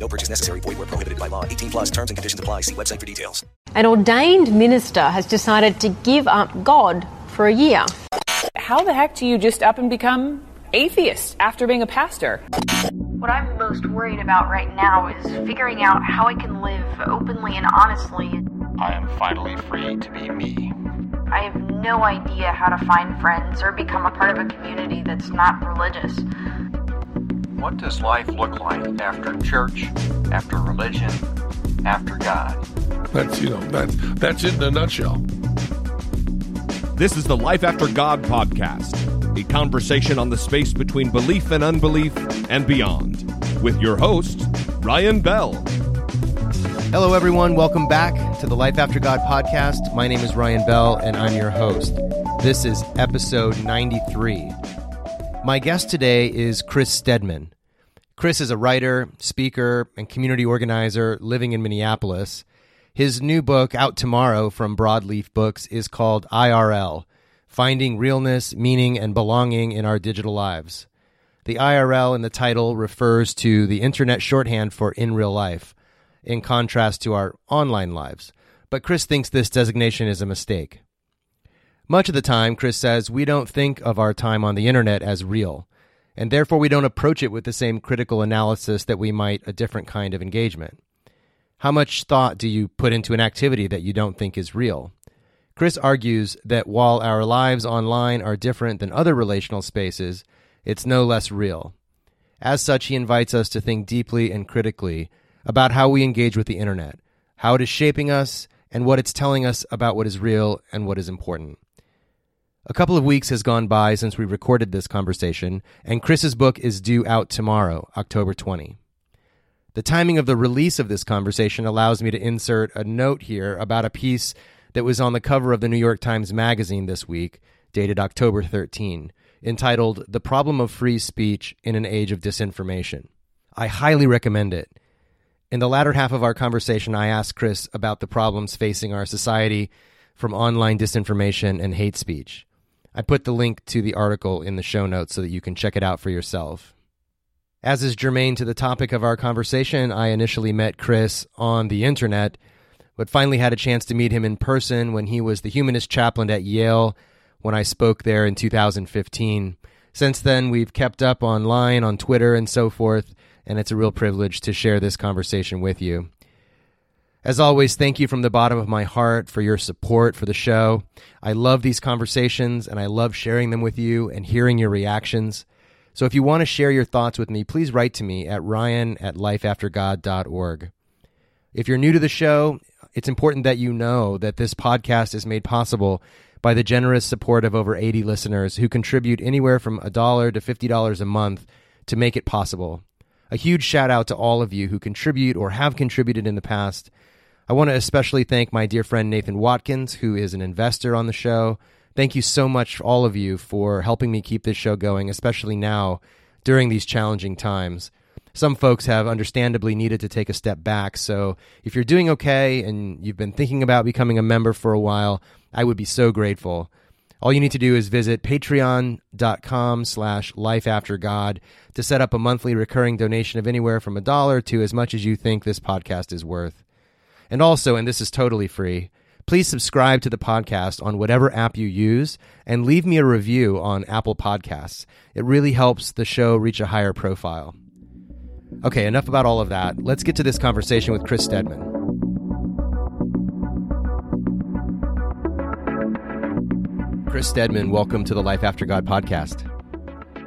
No purchase necessary. Void where prohibited by law. 18 plus terms and conditions apply. See website for details. An ordained minister has decided to give up God for a year. How the heck do you just up and become atheist after being a pastor? What I'm most worried about right now is figuring out how I can live openly and honestly. I am finally free to be me. I have no idea how to find friends or become a part of a community that's not religious. What does life look like after church, after religion, after God? That's you know that's that's it in a nutshell. This is the Life After God podcast, a conversation on the space between belief and unbelief and beyond, with your host Ryan Bell. Hello, everyone. Welcome back to the Life After God podcast. My name is Ryan Bell, and I'm your host. This is episode 93. My guest today is Chris Stedman. Chris is a writer, speaker, and community organizer living in Minneapolis. His new book, out tomorrow from Broadleaf Books, is called IRL Finding Realness, Meaning, and Belonging in Our Digital Lives. The IRL in the title refers to the internet shorthand for in real life, in contrast to our online lives. But Chris thinks this designation is a mistake. Much of the time, Chris says, we don't think of our time on the internet as real, and therefore we don't approach it with the same critical analysis that we might a different kind of engagement. How much thought do you put into an activity that you don't think is real? Chris argues that while our lives online are different than other relational spaces, it's no less real. As such, he invites us to think deeply and critically about how we engage with the internet, how it is shaping us, and what it's telling us about what is real and what is important. A couple of weeks has gone by since we recorded this conversation, and Chris's book is due out tomorrow, October 20. The timing of the release of this conversation allows me to insert a note here about a piece that was on the cover of the New York Times Magazine this week, dated October 13, entitled The Problem of Free Speech in an Age of Disinformation. I highly recommend it. In the latter half of our conversation, I asked Chris about the problems facing our society from online disinformation and hate speech. I put the link to the article in the show notes so that you can check it out for yourself. As is germane to the topic of our conversation, I initially met Chris on the internet, but finally had a chance to meet him in person when he was the humanist chaplain at Yale when I spoke there in 2015. Since then, we've kept up online, on Twitter, and so forth, and it's a real privilege to share this conversation with you. As always, thank you from the bottom of my heart for your support for the show. I love these conversations and I love sharing them with you and hearing your reactions. So if you want to share your thoughts with me, please write to me at ryan at lifeaftergod.org. If you're new to the show, it's important that you know that this podcast is made possible by the generous support of over 80 listeners who contribute anywhere from a dollar to $50 a month to make it possible. A huge shout out to all of you who contribute or have contributed in the past. I want to especially thank my dear friend Nathan Watkins, who is an investor on the show. Thank you so much, all of you, for helping me keep this show going, especially now during these challenging times. Some folks have understandably needed to take a step back. So if you're doing okay and you've been thinking about becoming a member for a while, I would be so grateful. All you need to do is visit patreon.com slash lifeaftergod to set up a monthly recurring donation of anywhere from a dollar to as much as you think this podcast is worth. And also, and this is totally free, please subscribe to the podcast on whatever app you use and leave me a review on Apple Podcasts. It really helps the show reach a higher profile. Okay, enough about all of that. Let's get to this conversation with Chris Stedman. Chris Stedman, welcome to the Life After God podcast.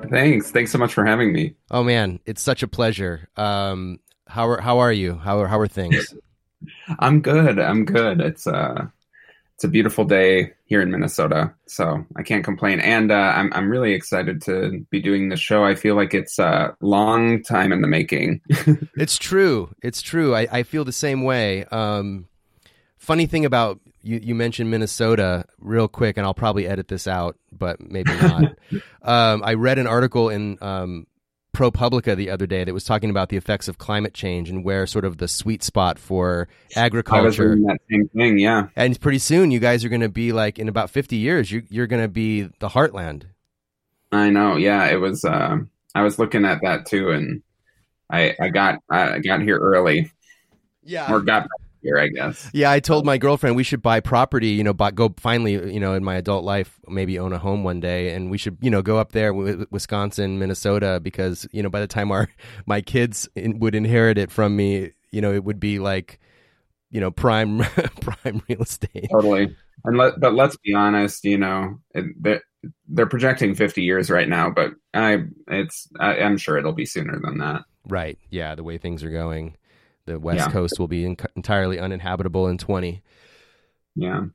Thanks. Thanks so much for having me. Oh man, it's such a pleasure. Um, how are how are you? How are how are things? I'm good. I'm good. It's uh it's a beautiful day here in Minnesota, so I can't complain. And uh, I'm I'm really excited to be doing this show. I feel like it's a long time in the making. it's true. It's true. I, I feel the same way. Um, funny thing about you, you mentioned Minnesota real quick, and I'll probably edit this out, but maybe not. um, I read an article in um, ProPublica the other day that was talking about the effects of climate change and where sort of the sweet spot for agriculture. That same thing, yeah. And pretty soon, you guys are going to be like in about fifty years, you, you're going to be the heartland. I know. Yeah, it was. Uh, I was looking at that too, and I I got I got here early. Yeah, or got here, I guess. Yeah, I told my girlfriend we should buy property. You know, buy, go finally. You know, in my adult life, maybe own a home one day, and we should you know go up there, with Wisconsin, Minnesota, because you know by the time our my kids in, would inherit it from me, you know, it would be like you know prime prime real estate. Totally. And let, but let's be honest, you know, they're, they're projecting 50 years right now, but I it's I, I'm sure it'll be sooner than that. Right. Yeah, the way things are going the west yeah. coast will be in- entirely uninhabitable in 20 yeah.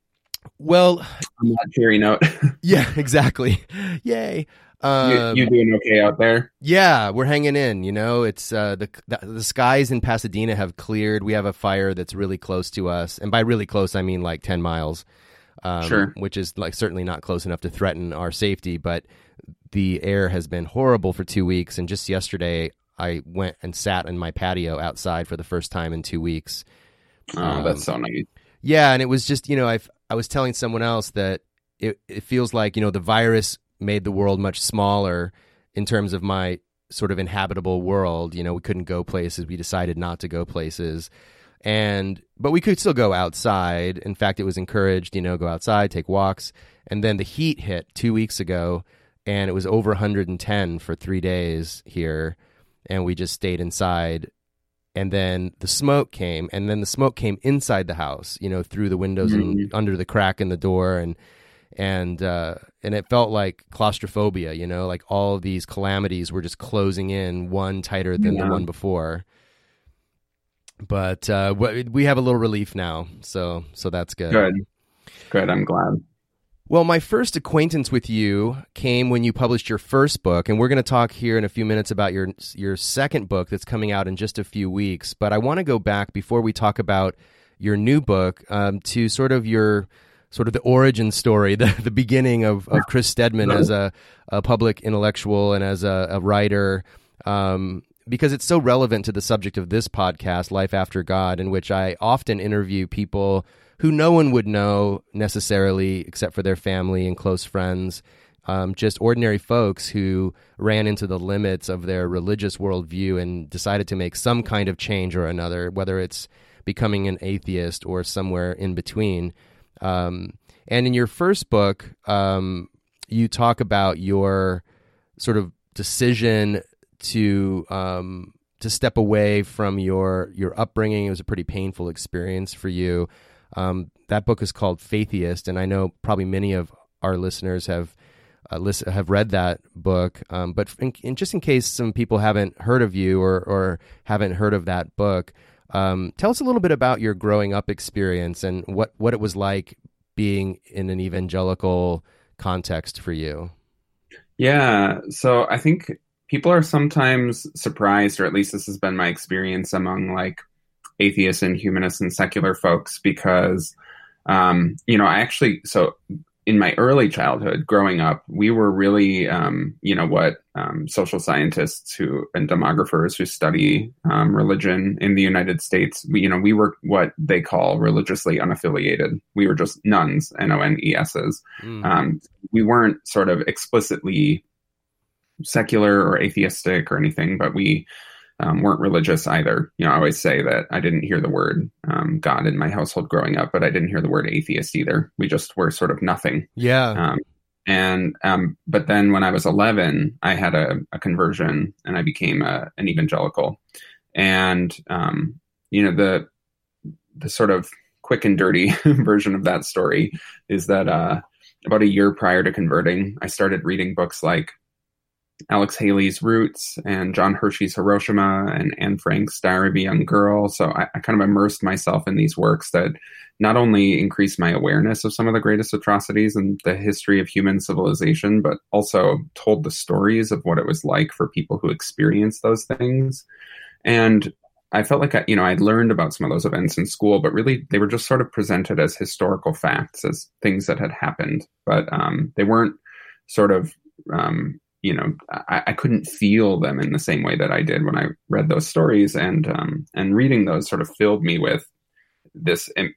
Well on that cheery note. Yeah exactly. Yay. Um, you, you, doing okay out there? Yeah we're hanging in you know? It's uh, the, the, the skies in pasadena have cleared. We have a fire that's really close to us. And by really close i mean like 10 miles. Um, sure. which is like certainly not close enough to threaten our safety but the air has been horrible for two weeks. And just yesterday I went and sat in my patio outside for the first time in two weeks. Oh, um, that's so nice. Yeah, and it was just you know I I was telling someone else that it it feels like you know the virus made the world much smaller in terms of my sort of inhabitable world. You know, we couldn't go places. We decided not to go places. And but we could still go outside. In fact, it was encouraged, you know, go outside, take walks. And then the heat hit 2 weeks ago and it was over 110 for 3 days here and we just stayed inside. And then the smoke came and then the smoke came inside the house you know through the windows mm-hmm. and under the crack in the door. And and uh, and it felt like claustrophobia you know like all of these calamities were just closing in one tighter than yeah. the one before. But uh, we have a little relief now. So so that's good. Good. Good. I'm glad well, my first acquaintance with you came when you published your first book, and we're going to talk here in a few minutes about your your second book that's coming out in just a few weeks. But I want to go back before we talk about your new book um, to sort of your sort of the origin story, the, the beginning of, of Chris Stedman as a, a public intellectual and as a, a writer. Um, because it's so relevant to the subject of this podcast, Life After God, in which I often interview people who no one would know necessarily except for their family and close friends. Um, just ordinary folks who ran into the limits of their religious worldview and decided to make some kind of change or another, whether it's becoming an atheist or somewhere in between. Um, and in your first book, um, you talk about your sort of decision to um, to step away from your your upbringing. It was a pretty painful experience for you. Um, that book is called Faitheist, and I know probably many of our listeners have uh, list, have read that book. Um, but in, in, just in case some people haven't heard of you or, or haven't heard of that book, um, tell us a little bit about your growing up experience and what, what it was like being in an evangelical context for you. Yeah, so I think people are sometimes surprised, or at least this has been my experience among like atheists and humanists and secular folks because um, you know i actually so in my early childhood growing up we were really um, you know what um, social scientists who and demographers who study um, religion in the united states we, you know we were what they call religiously unaffiliated we were just nones, n-o-n-e-s's mm. Um, we weren't sort of explicitly secular or atheistic or anything but we um, weren't religious either. You know, I always say that I didn't hear the word um, God in my household growing up, but I didn't hear the word atheist either. We just were sort of nothing. Yeah. Um, and um, but then when I was 11, I had a, a conversion and I became a, an evangelical. And um, you know the the sort of quick and dirty version of that story is that uh, about a year prior to converting, I started reading books like Alex Haley's Roots and John Hersey's Hiroshima and Anne Frank's Diary of a Young Girl. So I, I, kind of immersed myself in these works that not only increased my awareness of some of the greatest atrocities in the history of human civilization, but also told the stories of what it was like for people who experienced those things. And I felt like I, you know I'd learned about some of those events in school, but really they were just sort of presented as historical facts, as things that had happened, but um, they weren't sort of um, you know I, I, couldn't feel them in the same way that I did when I read those stories, and um, and reading those sort of filled me with this Im-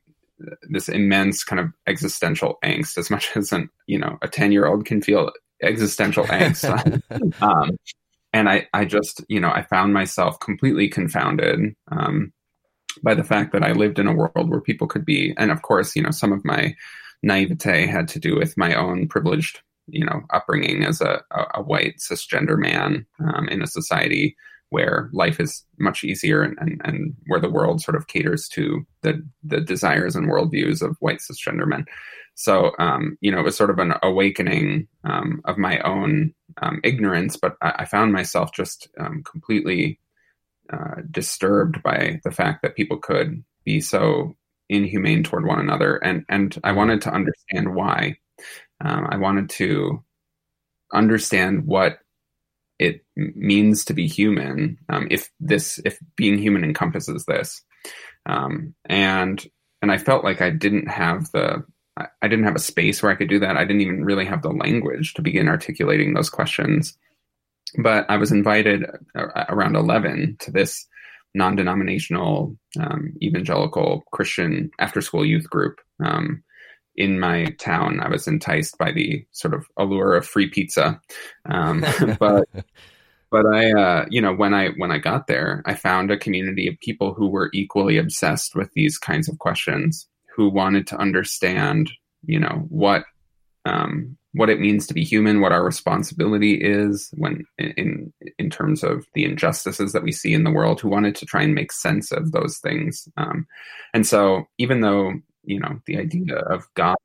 this immense kind of existential angst, as much as an you know a ten year old can feel existential angst. um, and I, I just, you know, I found myself completely confounded um, by the fact that I lived in a world where people could be, and of course, you know, some of my naivete had to do with my own privileged, you know, upbringing as a, a, white cisgender man um, in a society where life is much easier and, and, and where the world sort of caters to the, the desires and worldviews of white cisgender men. So, um, you know, it was sort of an awakening um, of my own um, ignorance, but I, I, found myself just um, completely uh, disturbed by the fact that people could be so inhumane toward one another, and and I wanted to understand why. Um, I wanted to understand what it means to be human. Um, if this, if being human encompasses this, and and I felt like I didn't have the I didn't have a space where I could do that. I didn't even really have the language to begin articulating those questions. But I was invited uh, around 11 to this non denominational um, evangelical Christian after school youth group. Um, in my town, I was enticed by the sort of allure of free pizza. Um, but but I, uh, you know, when I when I got there, I found a community of people who were equally obsessed with these kinds of questions who wanted to understand, you know, what um, what it means to be human, what our responsibility is when in in terms of the injustices that we see in the world, who wanted to try and make sense of those things. Um, and so, even though you know the idea of God,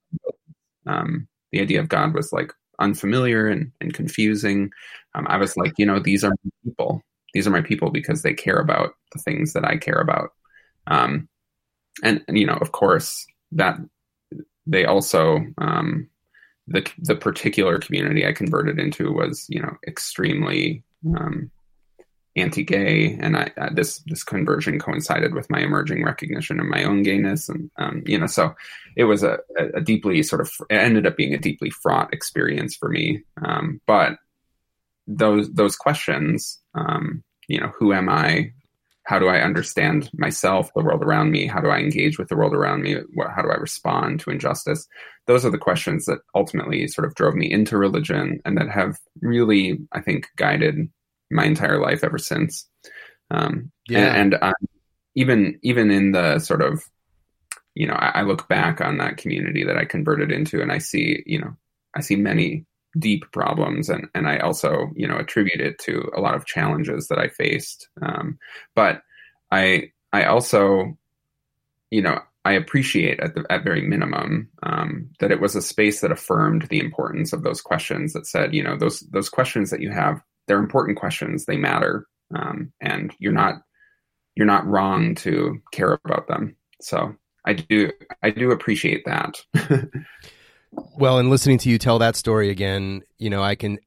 um, the idea of God was like unfamiliar and, and confusing, um, I was like, you know, these are my people. These are my people because they care about the things that I care about. Um, and, and you know, of course, that they also um, the the particular community I converted into was you know extremely um, anti-gay, and I, this this conversion coincided with my emerging recognition of my own gayness, and um, you know, so it was a, a, deeply sort of it ended up being a deeply fraught experience for me. Um, but those those questions, um, you know, who am I? how do I understand myself, the world around me? How do I engage with the world around me? how do I respond to injustice? Those are the questions that ultimately sort of drove me into religion and that have really, I think, guided my entire life ever since. Um, yeah. And, and even even in the sort of, you know, I, I look back on that community that I converted into, and I see, you know, I see many deep problems and and I also you know attribute it to a lot of challenges that I faced um, but I I also you know I appreciate at the at very minimum um, that it was a space that affirmed the importance of those questions that said you know those those questions that you have they're important questions they matter um, and you're not you're not wrong to care about them so I do I do appreciate that Well, and listening to you tell that story again, you know, I can,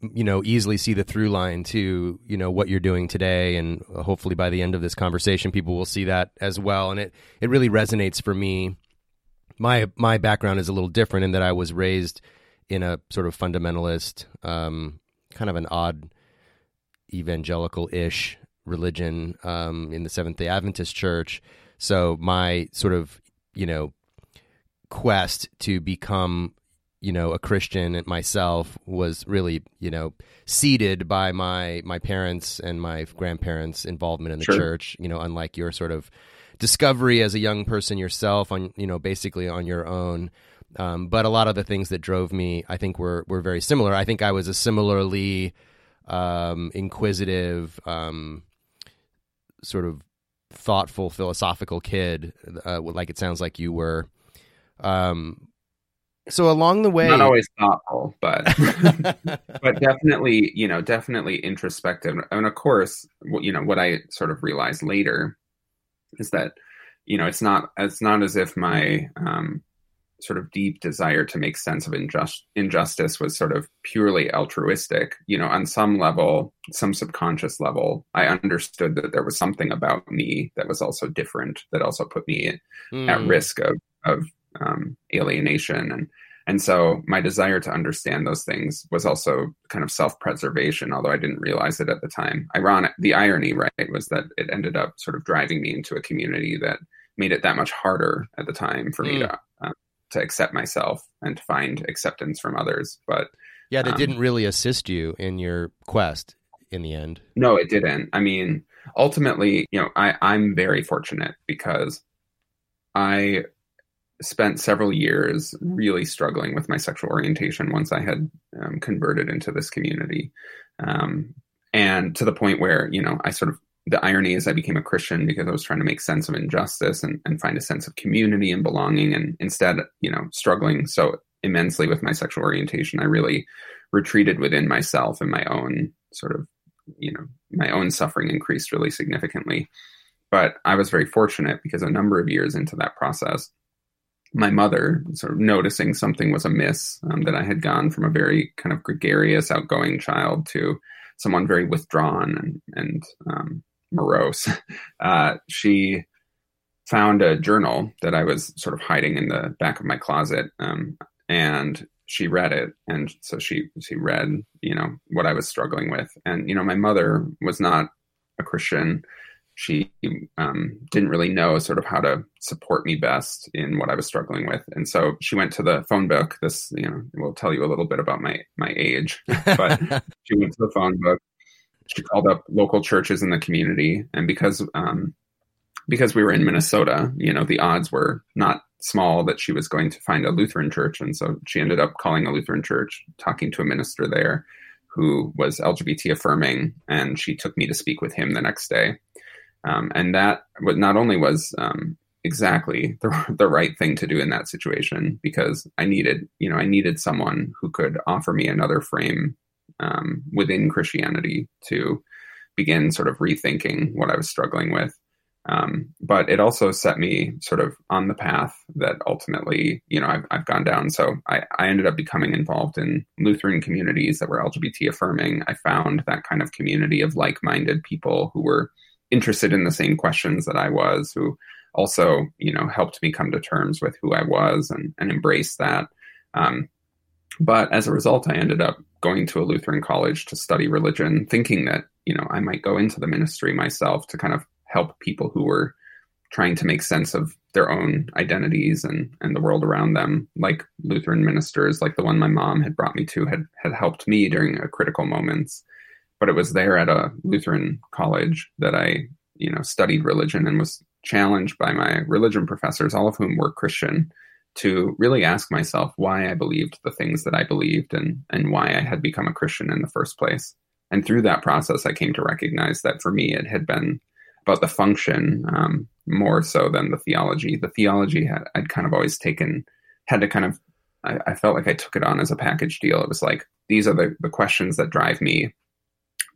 you know, easily see the through line to, you know, what you're doing today. And hopefully by the end of this conversation, people will see that as well. And it, it really resonates for me. My, my background is a little different in that I was raised in a sort of fundamentalist, um, kind of an odd evangelical ish religion um, in the Seventh day Adventist church. So my sort of, you know, quest to become you know a christian myself was really you know seeded by my my parents and my grandparents involvement in the sure. church you know unlike your sort of discovery as a young person yourself on you know basically on your own um, but a lot of the things that drove me i think were were very similar i think i was a similarly um, inquisitive um, sort of thoughtful philosophical kid uh, like it sounds like you were um, so along the way, not always thoughtful, but but definitely, you know, definitely introspective. And of course, you know, what I sort of realized later is that, you know, it's not it's not as if my um, sort of deep desire to make sense of injust- injustice was sort of purely altruistic. You know, on some level, some subconscious level, I understood that there was something about me that was also different, that also put me mm. at hmm. risk of of um, alienation and and so my desire to understand those things was also kind of self-preservation, although I didn't realize it at the time. Ironic, the irony, right, was that it ended up sort of driving me into a community that made it that much harder at the time for mm. me to uh, to accept myself and to find acceptance from others. But yeah, that um, didn't really assist you in your quest in the end. No, it didn't. I mean, ultimately, you know, I, I'm very fortunate because I spent several years really struggling with my sexual orientation once I had um, converted into this community. Um, and to the point where, you know, I sort of, the irony is I became a Christian because I was trying to make sense of injustice and, and find a sense of community and belonging. And instead, you know, struggling so immensely with my sexual orientation, I really retreated within myself and my own sort of, you know, my own suffering increased really significantly. But I was very fortunate because a number of years into that process, my mother sort of noticing something was amiss, um, that I had gone from a very kind of gregarious, outgoing child to someone very withdrawn and, and um, morose. Uh, she found a journal that I was sort of hiding in the back of my closet, um, and she read it, and so she she read, you know, what I was struggling with, and you know, my mother was not a Christian she um, didn't really know sort of how to support me best in what I was struggling with, and so she went to the phone book. This, you know, will tell you a little bit about my my age, but she went to the phone book. She called up local churches in the community, and because um, because we were in Minnesota, you know, the odds were not small that she was going to find a Lutheran church, and so she ended up calling a Lutheran church, talking to a minister there who was LGBT affirming, and she took me to speak with him the next day. Um, and that not only was um, exactly the, the right thing to do in that situation because I needed, you know, I needed someone who could offer me another frame um, within Christianity to begin sort of rethinking what I was struggling with. Um, but it also set me sort of on the path that ultimately, you know, I've, I've gone down. So I, I ended up becoming involved in Lutheran communities that were LGBT affirming. I found that kind of community of like minded people who were interested in the same questions that I was, who also, you know, helped me come to terms with who I was and, and embrace that. Um, but as a result, I ended up going to a Lutheran college to study religion, thinking that, you know, I might go into the ministry myself to kind of help people who were trying to make sense of their own identities and, and the world around them, like Lutheran ministers, like the one my mom had brought me to, had had helped me during a critical moments. But it was there at a Lutheran college that I, you know, studied religion and was challenged by my religion professors, all of whom were Christian, to really ask myself why I believed the things that I believed and and why I had become a Christian in the first place. And through that process, I came to recognize that for me, it had been about the function um, more so than the theology. The theology had I'd kind of always taken had to kind of I, I felt like I took it on as a package deal. It was like these are the the questions that drive me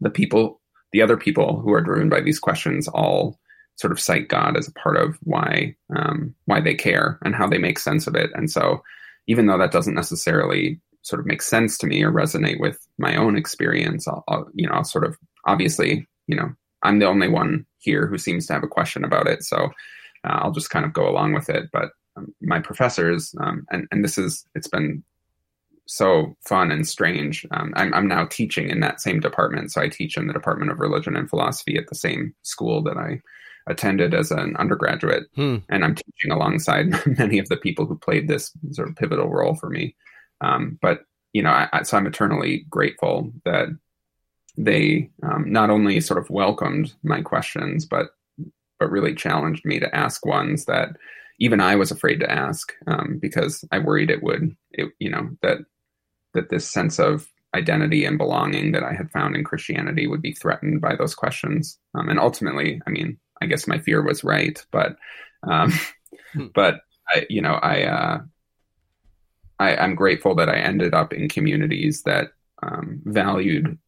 the people, the other people who are driven by these questions, all sort of cite God as a part of why um, why they care and how they make sense of it. And so, even though that doesn't necessarily sort of make sense to me or resonate with my own experience, I'll, I'll you know I'll sort of obviously you know I'm the only one here who seems to have a question about it, so uh, I'll just kind of go along with it. But um, my professors, um, and and this is it's been so fun and strange. Um, I'm, I'm now teaching in that same department. So I teach in the Department of Religion and Philosophy at the same school that I attended as an undergraduate. Hmm. And I'm teaching alongside many of the people who played this sort of pivotal role for me. Um, but, you know, I, I, so I'm eternally grateful that they um, not only sort of welcomed my questions, but but really challenged me to ask ones that even I was afraid to ask um, because I worried it would, it, you know, that that this sense of identity and belonging that I had found in Christianity would be threatened by those questions. Um, and ultimately, I mean, I guess my fear was right, but, um, hmm. but I, you know, I, uh, I, am grateful that I ended up in communities that um, valued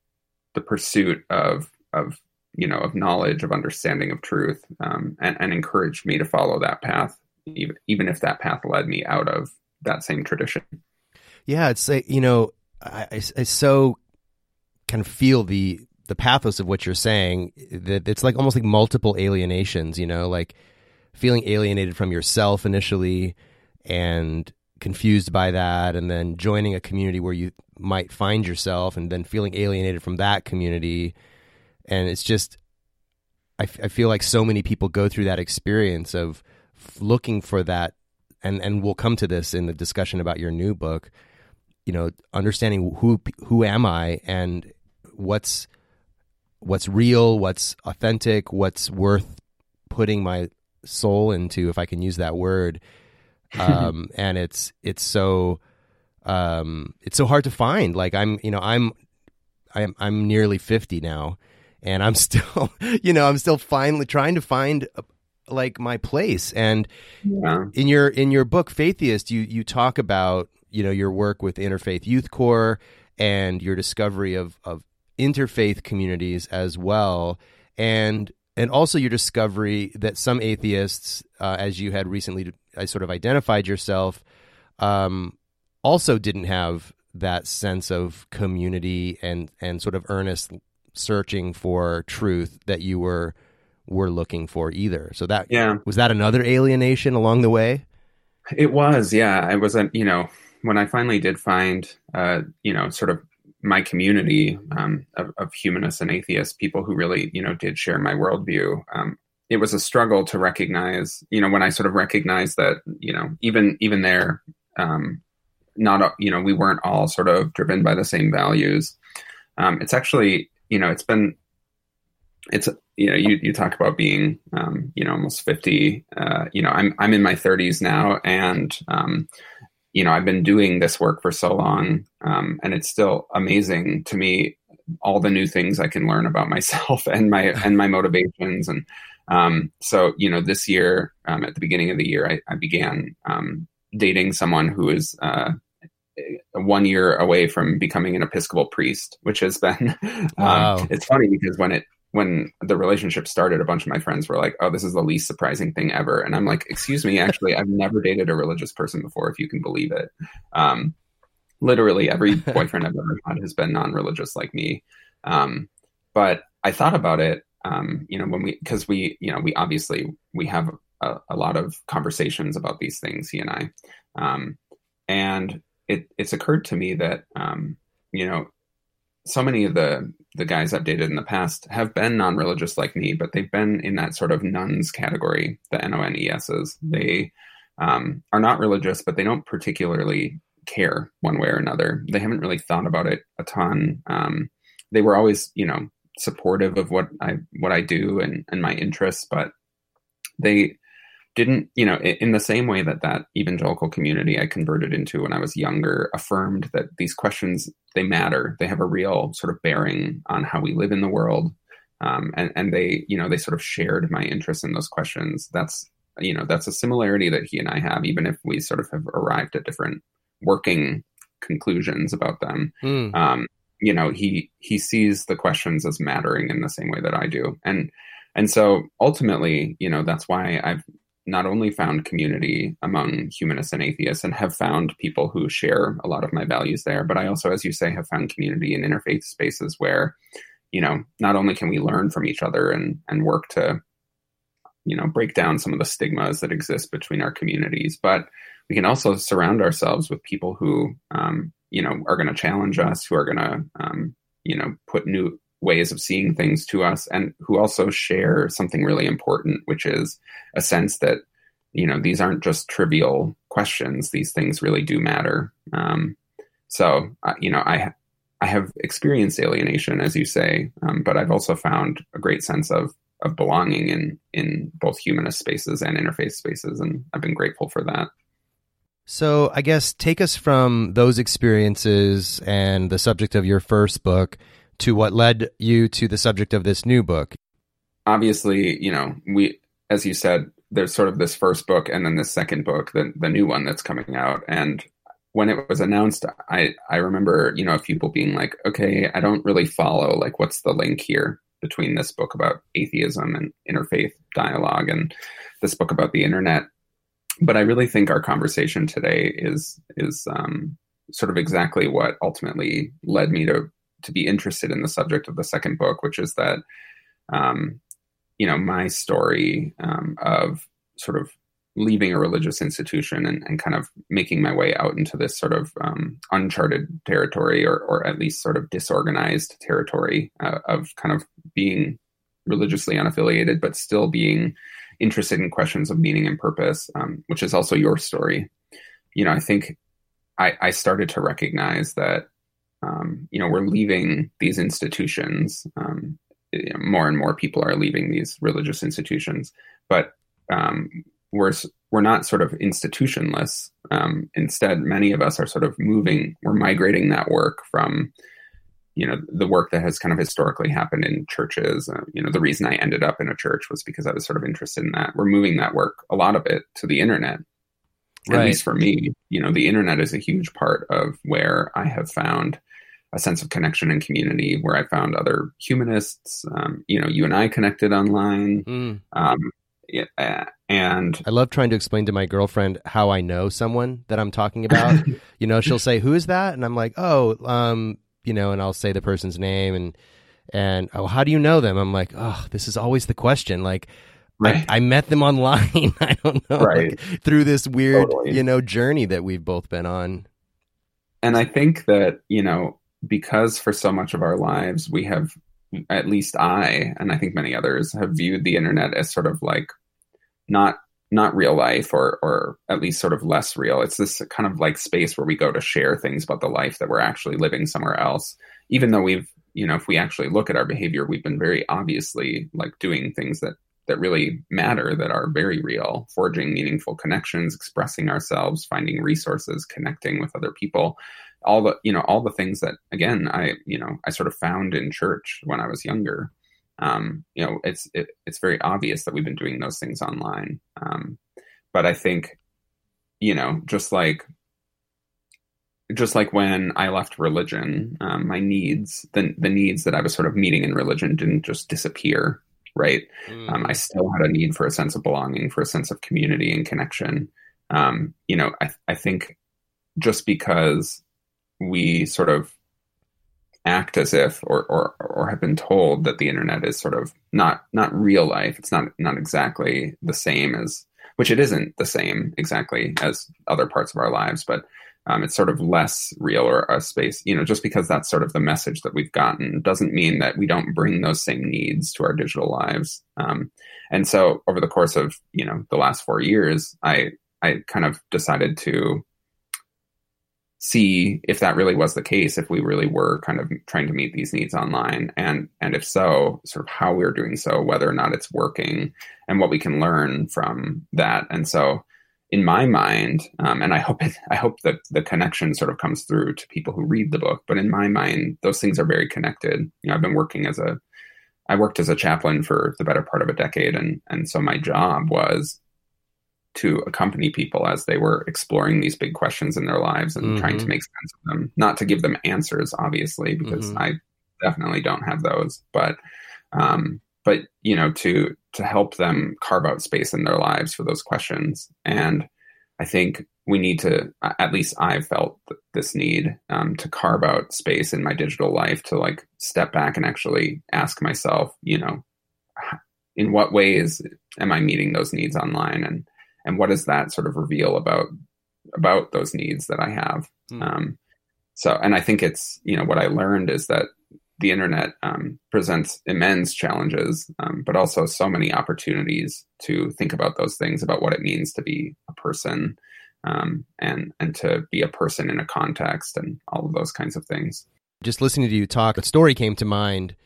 the pursuit of, of, you know, of knowledge, of understanding of truth, um, and, and encouraged me to follow that path, even, even if that path led me out of that same tradition. Yeah, it's like you know, I, I, I so of feel the the pathos of what you're saying. That it's like almost like multiple alienations. You know, like feeling alienated from yourself initially, and confused by that, and then joining a community where you might find yourself, and then feeling alienated from that community. And it's just, I, f- I feel like so many people go through that experience of f- looking for that, and and we'll come to this in the discussion about your new book. You know, understanding who who am I and what's what's real, what's authentic, what's worth putting my soul into, if I can use that word. Um, and it's it's so um, it's so hard to find. Like I'm, you know, I'm I'm I'm nearly fifty now, and I'm still, you know, I'm still finally trying to find uh, like my place. And Yeah. in your in your book, Faitheist, you you talk about you know your work with Interfaith Youth Core and your discovery of of interfaith communities as well, and and also your discovery that some atheists, uh, as you had recently I sort of identified yourself, um, also didn't have that sense of community and and sort of earnest searching for truth that you were were looking for either. So that Yeah. was that another alienation along the way. It was, yeah. I wasn't, you know, when I finally did find, uh, you know, sort of my community um, of, of humanists and atheists, people who really, you know, did share my worldview. Um, it was a struggle to recognize, you know, when I sort of recognized that, you know, even even there, um, not, you know, we weren't all sort of driven by the same values. Um, it's actually, you know, it's been, it's you know, you you talk about being, um, you know, almost fifty. Uh, you know, I'm I'm in my thirties now, and um, you know, I've been doing this work for so long, um, and it's still amazing to me all the new things I can learn about myself and my and my motivations. And um, so, you know, this year, um, at the beginning of the year, I, I began um, dating someone who is uh, one year away from becoming an Episcopal priest, which has been. Wow. um, it's funny because when it when the relationship started, a bunch of my friends were like, "Oh, this is the least surprising thing ever," and I'm like, "Excuse me, actually, I've never dated a religious person before, if you can believe it." Um, literally, every boyfriend I've ever had has been non-religious like me. Um, but I thought about it, um, you know, when we because we, you know, we obviously we have a, a lot of conversations about these things, he and I, um, and it it's occurred to me that um, you know so many of the the guys I've dated in the past have been non-religious like me, but they've been in that sort of nones category, the N O N E S's. They um, are not religious, but they don't particularly care one way or another. They haven't really thought about it a ton. Um, they were always, you know, supportive of what I what I do and and my interests, but they didn't, you know, in the same way that that evangelical community I converted into when I was younger affirmed that these questions they matter. They have a real sort of bearing on how we live in the world, um, and and they, you know, they sort of shared my interest in those questions. That's you know that's a similarity that he and I have, even if we sort of have arrived at different working conclusions about them. Hmm. Um, you know, he he sees the questions as mattering in the same way that I do, and and so ultimately, you know, that's why I've not only found community among humanists and atheists and have found people who share a lot of my values there, but I also, as you say, have found community in interfaith spaces where, you know, not only can we learn from each other and and work to, you know, break down some of the stigmas that exist between our communities, but we can also surround ourselves with people who, um, you know, are going to challenge us, who are going to, um, you know, put new ways of seeing things to us, and who also share something really important, which is a sense that, you know, these aren't just trivial questions; these things really do matter. Um, so, uh, you know, I I have experienced alienation, as you say, um, but I've also found a great sense of of belonging in in both humanist spaces and interfaith spaces, and I've been grateful for that. So I guess take us from those experiences and the subject of your first book to what led you to the subject of this new book. Obviously, you know, we, as you said, there's sort of this first book and then this second book, the the new one that's coming out, and when it was announced, I I remember you know a few people being like, okay, I don't really follow like what's the link here between this book about atheism and interfaith dialogue and this book about the internet. but I really think our conversation today is is um, sort of exactly what ultimately led me to to be interested in the subject of the second book, which is that um, you know my story um, of sort of leaving a religious institution and, and kind of making my way out into this sort of um, uncharted territory or, or at least sort of disorganized territory uh, of kind of being religiously unaffiliated but still being interested in questions of meaning and purpose um, which is also your story. You know i think i, I started to recognize that um, you know we're leaving these institutions um, you know, more and more people are leaving these religious institutions but um, we're we're not sort of institutionless. Um, instead, many of us are sort of moving. We're migrating that work from, you know, the work that has kind of historically happened in churches. Uh, you know, the reason I ended up in a church was because I was sort of interested in that. We're moving that work, a lot of it, to the internet. Right. At least for me, you know, the internet is a huge part of where I have found a sense of connection and community where I found other humanists. Um, you know, you and I connected online. Mm. Um, yeah, and I love trying to explain to my girlfriend how I know someone that I'm talking about. you know, she'll say, "Who is that?" and I'm like, "Oh, um, you know," and I'll say the person's name and and oh, how do you know them? I'm like, "Oh, this is always the question." Like right. I, I, met them online. I don't know, right. like, through this weird, totally. you know, journey that we've both been on. And I think that, you know, because for so much of our lives we have at least I, and I think many others, have viewed the internet as sort of like not not real life or or at least sort of less real. It's this kind of like space where we go to share things about the life that we're actually living somewhere else. Even though we've, you know, if we actually look at our behavior, we've been very obviously like doing things that that really matter, that are very real, forging meaningful connections, expressing ourselves, finding resources, connecting with other people all the you know all the things that again i you know i sort of found in church when i was younger. Um, you know it's it, it's very obvious that we've been doing those things online. Um, but i think you know just like just like when i left religion um, my needs the, the needs that i was sort of meeting in religion didn't just disappear right? Mm. i still had a need for a sense of belonging for a sense of community and connection. Um, you know I, I think just because we sort of act as if or, or or have been told that the internet is sort of not not real life. It's not not exactly the same as which it isn't the same exactly as other parts of our lives but um, it's sort of less real or a space you know just because that's sort of the message that we've gotten doesn't mean that we don't bring those same needs to our digital lives. Um, and so over the course of you know the last four years i i kind of decided to see if that really was the case, if we really were kind of trying to meet these needs online, and and if so, sort of how we are doing so, whether or not it's working, and what we can learn from that. And so, in my mind, um, and I hope it, I hope that the connection sort of comes through to people who read the book. But in my mind, those things are very connected. You know, I've been working as a I worked as a chaplain for the better part of a decade, and and so my job was to accompany people as they were exploring these big questions in their lives and mm-hmm. trying to mm-hmm. make sense of them. Not to give them answers, obviously, because mm-hmm. I definitely don't have those, but um, but you know, to to help them carve out space in their lives for those questions. And I think we need to, at least I've felt this need um, to carve out space in my digital life to like step back and actually ask myself, you know, in what ways am I meeting those needs online and and what does that sort of reveal about about those needs that I have? Mm. Um, so, and I think it's you know what I learned is that the internet um, presents immense challenges, um, but also so many opportunities to think about those things about what it means to be a person um, and and to be a person in a context and all of those kinds of things. Just listening to you talk, a story came to mind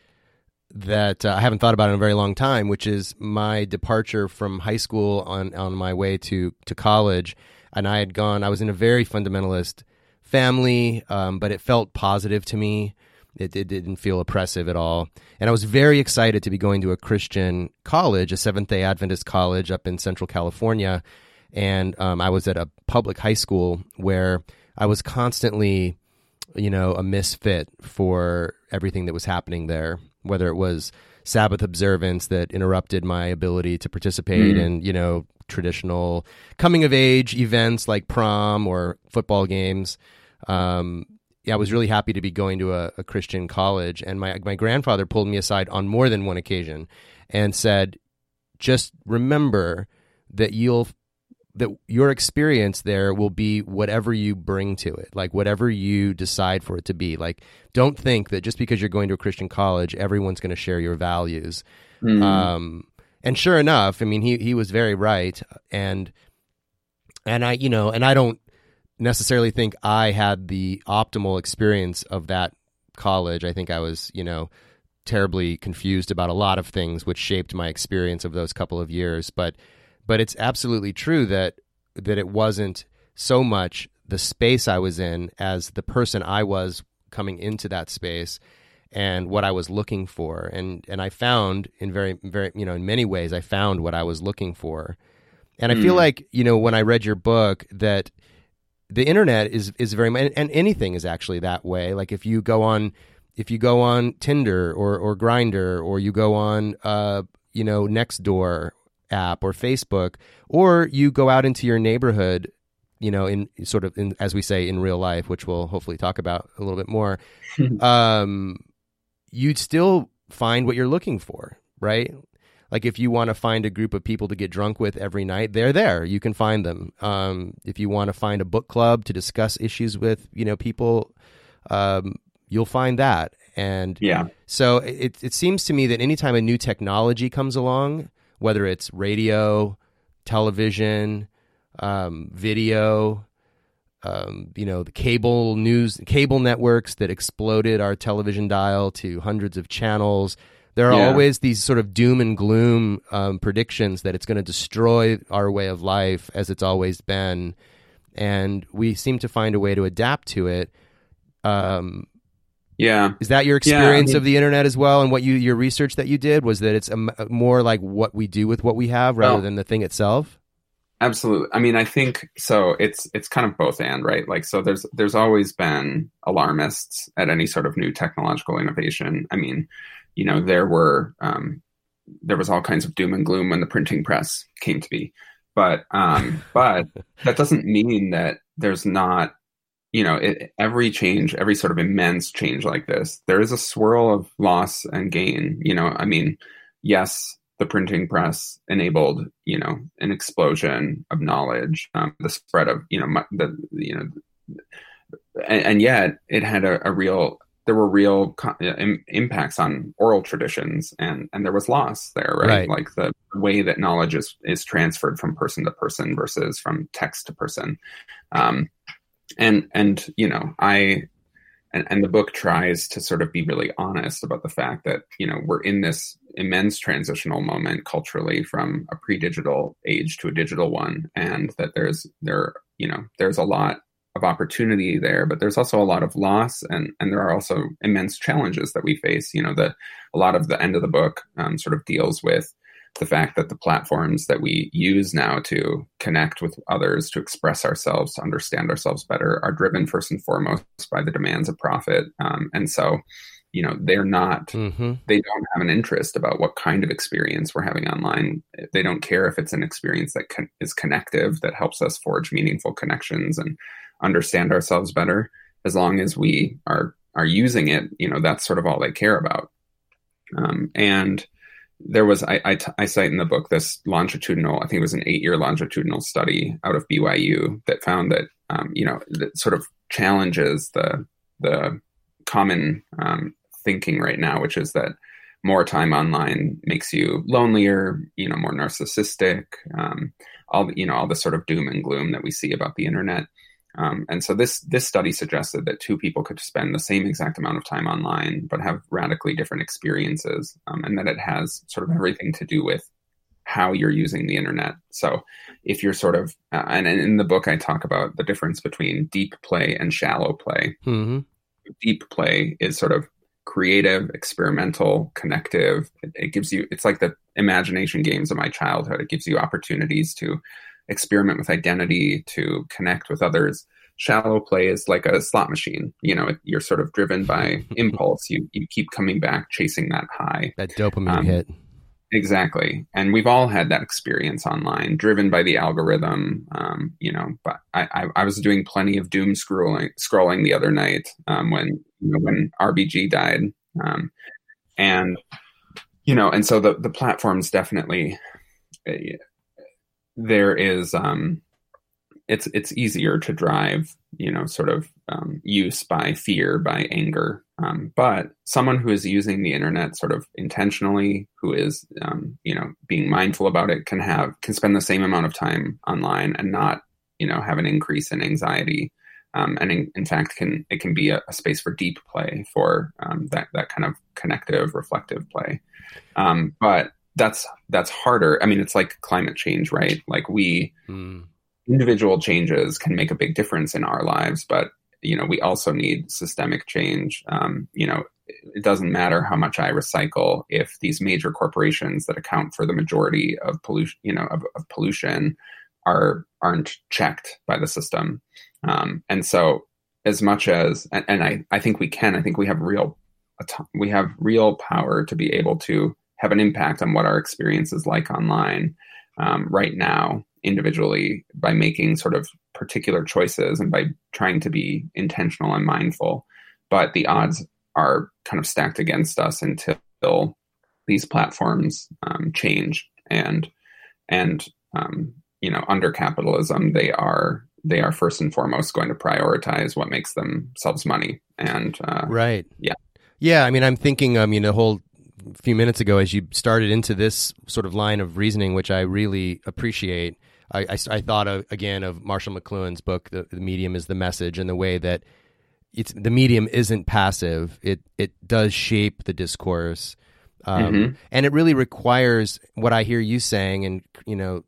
that uh, I haven't thought about in a very long time, which is my departure from high school on on my way to to college, and I had gone. I was in a very fundamentalist family, um, but it felt positive to me. It, it, didn't feel oppressive at all, and I was very excited to be going to a Christian college, a Seventh Day Adventist college up in Central California, and um, I was at a public high school where I was constantly, you know, a misfit for everything that was happening there whether it was Sabbath observance that interrupted my ability to participate mm. in, you know, traditional coming of age events like prom or football games. Um, yeah, I was really happy to be going to a, a Christian college, and my my grandfather pulled me aside on more than one occasion and said, "Just remember that you'll that your experience there will be whatever you bring to it, like whatever you decide for it to be. Like, don't think that just because you're going to a Christian college, everyone's going to share your values." Mm. Um, and sure enough, I mean, he he was very right, and and I, you know, and I don't necessarily think I had the optimal experience of that college. I think I was, you know, terribly confused about a lot of things, which shaped my experience of those couple of years. But but it's absolutely true that that it wasn't so much the space I was in as the person I was coming into that space and what I was looking for. And and I found in very very you know in many ways I found what I was looking for. And I feel Mm. like you know when I read your book that the internet is is very and, and anything is actually that way. Like if you go on if you go on Tinder or or Grindr or you go on uh you know Nextdoor app or Facebook or you go out into your neighborhood you know in sort of in, as we say in real life which we'll hopefully talk about a little bit more um you'd still find what you're looking for right? Like if you want to find a group of people to get drunk with every night they're there. You can find them. Um, if you want to find a book club to discuss issues with you know people um, you'll find that. And Yeah. so it, it seems to me that anytime a new technology comes along whether it's radio television um, video um, you know the cable news cable networks that exploded our television dial to hundreds of channels there are Yeah. always these sort of doom and gloom um, predictions that it's going to destroy our way of life as it's always been and we seem to find a way to adapt to it um, Yeah. is that your Yeah, I experience mean- of the internet as well and what you your research that you did was that it's a, m- more like what we do with what we have rather Oh. than the thing itself Absolutely. I mean, I think so. It's it's kind of both and right. Like, so there's there's always been alarmists at any sort of new technological innovation. I mean, you know, there were um, there was all kinds of doom and gloom when the printing press came to be, but um, but that doesn't mean that there's not you know it, every change every sort of immense change like this there is a swirl of loss and gain you know? I mean yes the printing press enabled you know an explosion of knowledge um, the spread of you know the you know and, and yet it had a, a real there were real co- im- impacts on oral traditions and and there was loss there right, Right. like the way that knowledge is is transferred from person to person versus from text to person. Um and and you know i and, and the book tries to sort of be really honest about the fact that you know we're in this immense transitional moment culturally from a pre-digital age to a digital one and that there's there you know there's a lot of opportunity there but there's also a lot of loss and and there are also immense challenges that we face. You know that a lot of the end of the book um, sort of deals with the fact that the platforms that we use now to connect with others, to express ourselves, to understand ourselves better, are driven first and foremost by the demands of profit. Um, and so, you know, they're not, mm-hmm. they don't have an interest about what kind of experience we're having online. They don't care if it's an experience that con- is connective, that helps us forge meaningful connections and understand ourselves better. As long as we are are using it, you know, that's sort of all they care about. Um, and there was I I cite in the book this longitudinal i think it was an eight year longitudinal study out of byu that found that um, you know that sort of challenges the the common um, thinking right now which is that more time online makes you lonelier you know more narcissistic um, all you know all the sort of doom and gloom that we see about the internet um, and so this this study suggested that two people could spend the same exact amount of time online, but have radically different experiences, um, and that it has sort of everything to do with how you're using the internet. So if you're sort of, uh, and, and in the book I talk about the difference between deep play and shallow play. Mm-hmm. Deep play is sort of creative, experimental, connective. It, it gives you, it's like the imagination games of my childhood. It gives you opportunities to experiment with identity, to connect with others. Shallow play is like a slot machine. You know, you're sort of driven by impulse. You you keep coming back, chasing that high. That dopamine Um, hit. Exactly. And we've all had that experience online, driven by the algorithm. Um, you know, but I, I, I, was doing plenty of doom scrolling, scrolling the other night um, when you know, when RBG died, um, and you know, and so the the platforms definitely uh, there is um, it's it's easier to drive you know sort of um, use by fear by anger. Um, but someone who is using the internet sort of intentionally who is um, you know being mindful about it can have can spend the same amount of time online and not you know have an increase in anxiety. Um, and in, in, fact can it can be a, a space for deep play for um, that that kind of connective reflective play. Um, but that's that's harder i mean it's like climate change right like we mm individual changes can make a big difference in our lives, but you know we also need systemic change. Um, you know, it doesn't matter how much I recycle if these major corporations that account for the majority of pollution, you know, of, of pollution, are aren't checked by the system. Um, and so, as much as and, and I I think we can, I think we have real we have real power to be able to have an impact on what our experience is like online um, right now individually by making sort of particular choices and by trying to be intentional and mindful. But the odds are kind of stacked against us until these platforms um, change and and um, you know under capitalism they are they are first and foremost going to prioritize what makes themselves money and uh, right yeah yeah i mean i'm thinking i mean a whole few minutes ago as you started into this sort of line of reasoning which i really appreciate I, I, I thought of, again of Marshall McLuhan's book, the, the Medium is the Message, and the way that it's the medium isn't passive. It it does shape the discourse, um, mm-hmm. and it really requires what I hear you saying, and you know,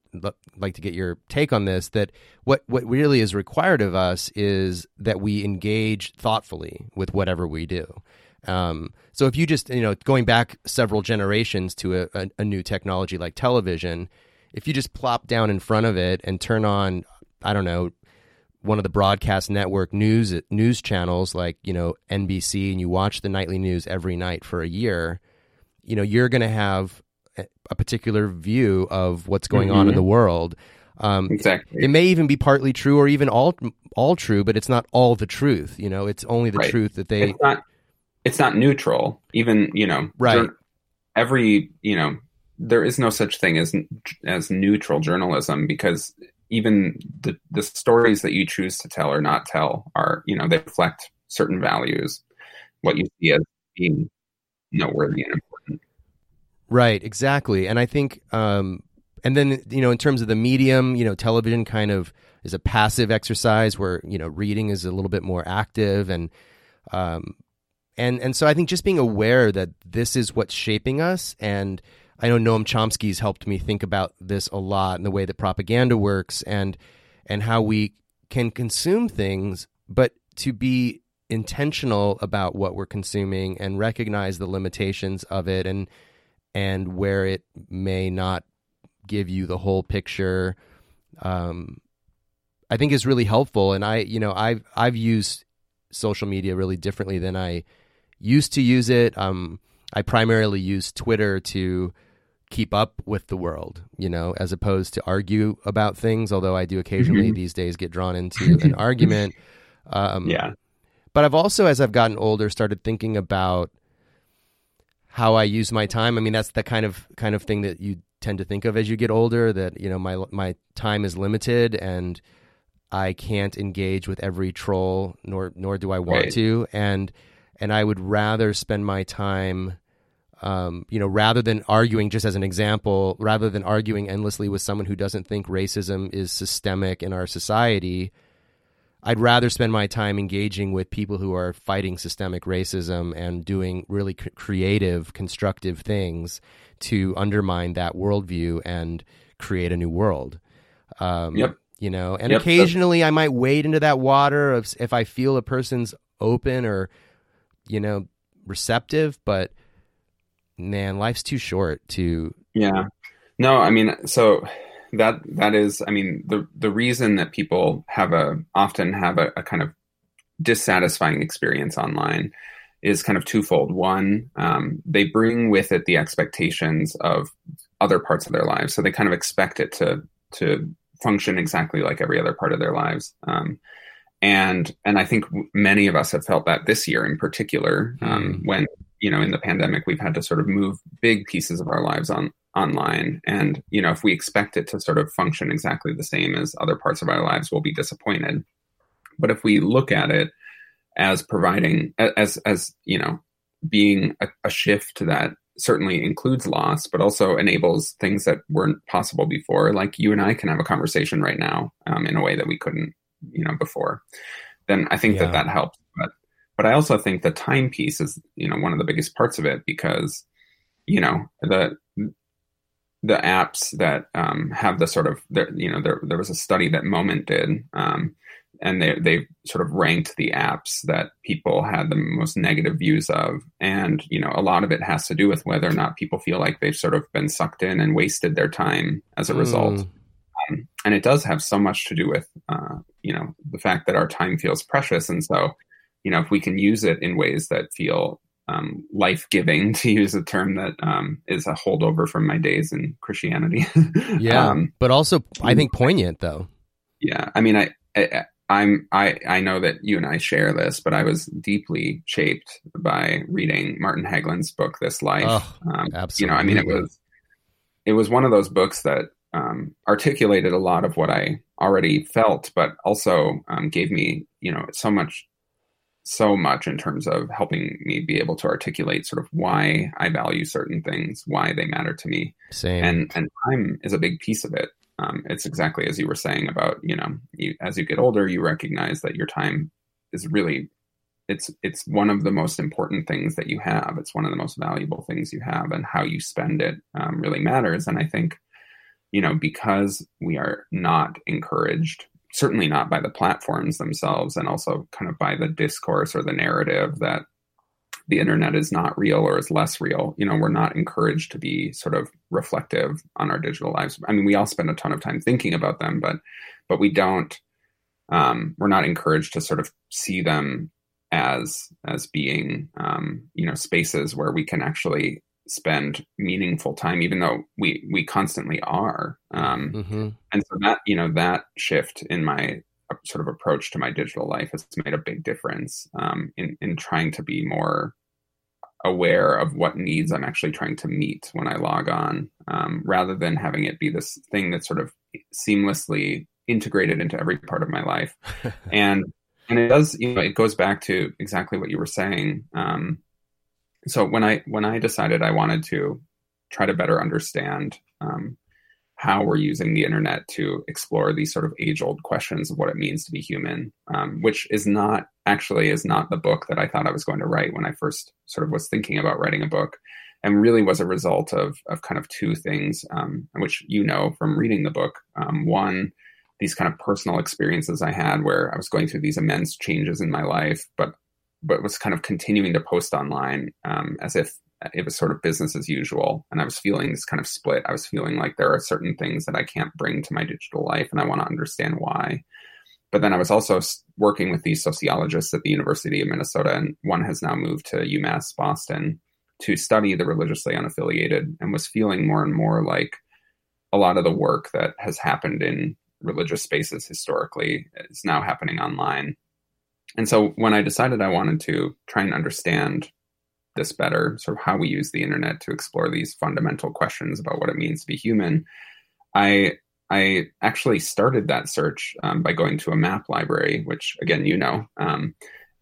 like to get your take on this. That what what really is required of us is that we engage thoughtfully with whatever we do. Um, so if you just you know going back several generations to a, a, a new technology like television, if you just plop down in front of it and turn on, I don't know, one of the broadcast network news news channels like you know NBC, and you watch the nightly news every night for a year, you know you're going to have a particular view of what's going mm-hmm. on in mm-hmm. the world. Um, exactly. It, it, may even be partly true, or even all all true, but it's not all the truth. You know, it's only the right. truth that they. It's not. Neutral. Even you know, right. Every you know there is no such thing as as neutral journalism because even the the stories that you choose to tell or not tell are you know they reflect certain values what you see as being noteworthy and important right exactly and i think um and then you know in terms of the medium you know television kind of is a passive exercise where you know reading is a little bit more active and um and and so i think just being aware that this is what's shaping us and I know Noam Chomsky's helped me think about this a lot and the way that propaganda works and and how we can consume things, but to be intentional about what we're consuming and recognize the limitations of it and and where it may not give you the whole picture um, I think is really helpful. And I you know I've I've used social media really differently than I used to use it um, I primarily use Twitter to keep up with the world, you know, as opposed to argue about things. Although I do occasionally mm-hmm. these days get drawn into an argument. Um, yeah. But I've also, as I've gotten older, started thinking about how I use my time. I mean, that's the kind of kind of thing that you tend to think of as you get older. That you know, my my time is limited, and I can't engage with every troll, nor nor do I want right. to. And and I would rather spend my time um, you know, rather than arguing, just as an example, rather than arguing endlessly with someone who doesn't think racism is systemic in our society, I'd rather spend my time engaging with people who are fighting systemic racism and doing really c- creative, constructive things to undermine that worldview and create a new world. Um, yep. You know, and yep. occasionally I might wade into that water if, if I feel a person's open or, you know, receptive, but – man, life's too short to. Yeah. No, I mean, so that that is, I mean, the the reason that people have a often have a, a kind of dissatisfying experience online is kind of twofold. One, um, they bring with it the expectations of other parts of their lives, so they kind of expect it to to function exactly like every other part of their lives. Um, and and I think many of us have felt that this year in particular, um, mm. when you know in the pandemic we've had to sort of move big pieces of our lives on online, and you know if we expect it to sort of function exactly the same as other parts of our lives, we'll be disappointed. But if we look at it as providing as as you know being a, a shift that certainly includes loss, but also enables things that weren't possible before. Like you and I can have a conversation right now um, in a way that we couldn't you know before then i think yeah. that that helps but but i also think the time piece is you know one of the biggest parts of it because you know the the apps that um, have the sort of you know there there was a study that moment did um, and they they sort of ranked the apps that people had the most negative views of and you know a lot of it has to do with whether or not people feel like they've sort of been sucked in and wasted their time as a mm. result um, and it does have so much to do with uh, the fact that our time feels precious. And so you know if we can use it in ways that feel um, life-giving to use a term that um, is a holdover from my days in christianity. Yeah um, but also i think poignant though. Yeah i mean I, I i'm i i know that you and i share this but i was deeply shaped by reading martin Hägglund's book this life. Oh, absolutely. you know i mean it was it was one of those books that um, articulated a lot of what I already felt, but also um, gave me, you know, so much, so much in terms of helping me be able to articulate sort of why I value certain things, why they matter to me. Same. And and time is a big piece of it. Um, it's exactly as you were saying about, you know, you, as you get older, you recognize that your time is really it's it's one of the most important things that you have. It's one of the most valuable things you have, and how you spend it um, really matters. And I think you know, because we are not encouraged, certainly not by the platforms themselves, and also kind of by the discourse or the narrative that the internet is not real or is less real. You know, we're not encouraged to be sort of reflective on our digital lives. I mean, we all spend a ton of time thinking about them, but but we don't. Um, we're not encouraged to sort of see them as as being um, you know spaces where we can actually spend meaningful time, even though we we constantly are. Um, mm-hmm. And so that you know that shift in my sort of approach to my digital life has made a big difference um, in in trying to be more aware of what needs I'm actually trying to meet when I log on, um, rather than having it be this thing that's sort of seamlessly integrated into every part of my life. and and it does, you know, it goes back to exactly what you were saying. Um, so when I when I decided I wanted to try to better understand um, how we're using the internet to explore these sort of age old questions of what it means to be human, um, which is not actually is not the book that I thought I was going to write when I first sort of was thinking about writing a book, and really was a result of of kind of two things, um, which you know from reading the book. Um, one, these kind of personal experiences I had where I was going through these immense changes in my life, but but was kind of continuing to post online um, as if it was sort of business as usual. And I was feeling this kind of split. I was feeling like there are certain things that I can't bring to my digital life, and I want to understand why. But then I was also working with these sociologists at the University of Minnesota, and one has now moved to UMass Boston to study the religiously unaffiliated, and was feeling more and more like a lot of the work that has happened in religious spaces historically is now happening online and so when I decided I wanted to try and understand this better, sort of how we use the internet to explore these fundamental questions about what it means to be human, I I actually started that search um, by going to a map library, which again you know, um,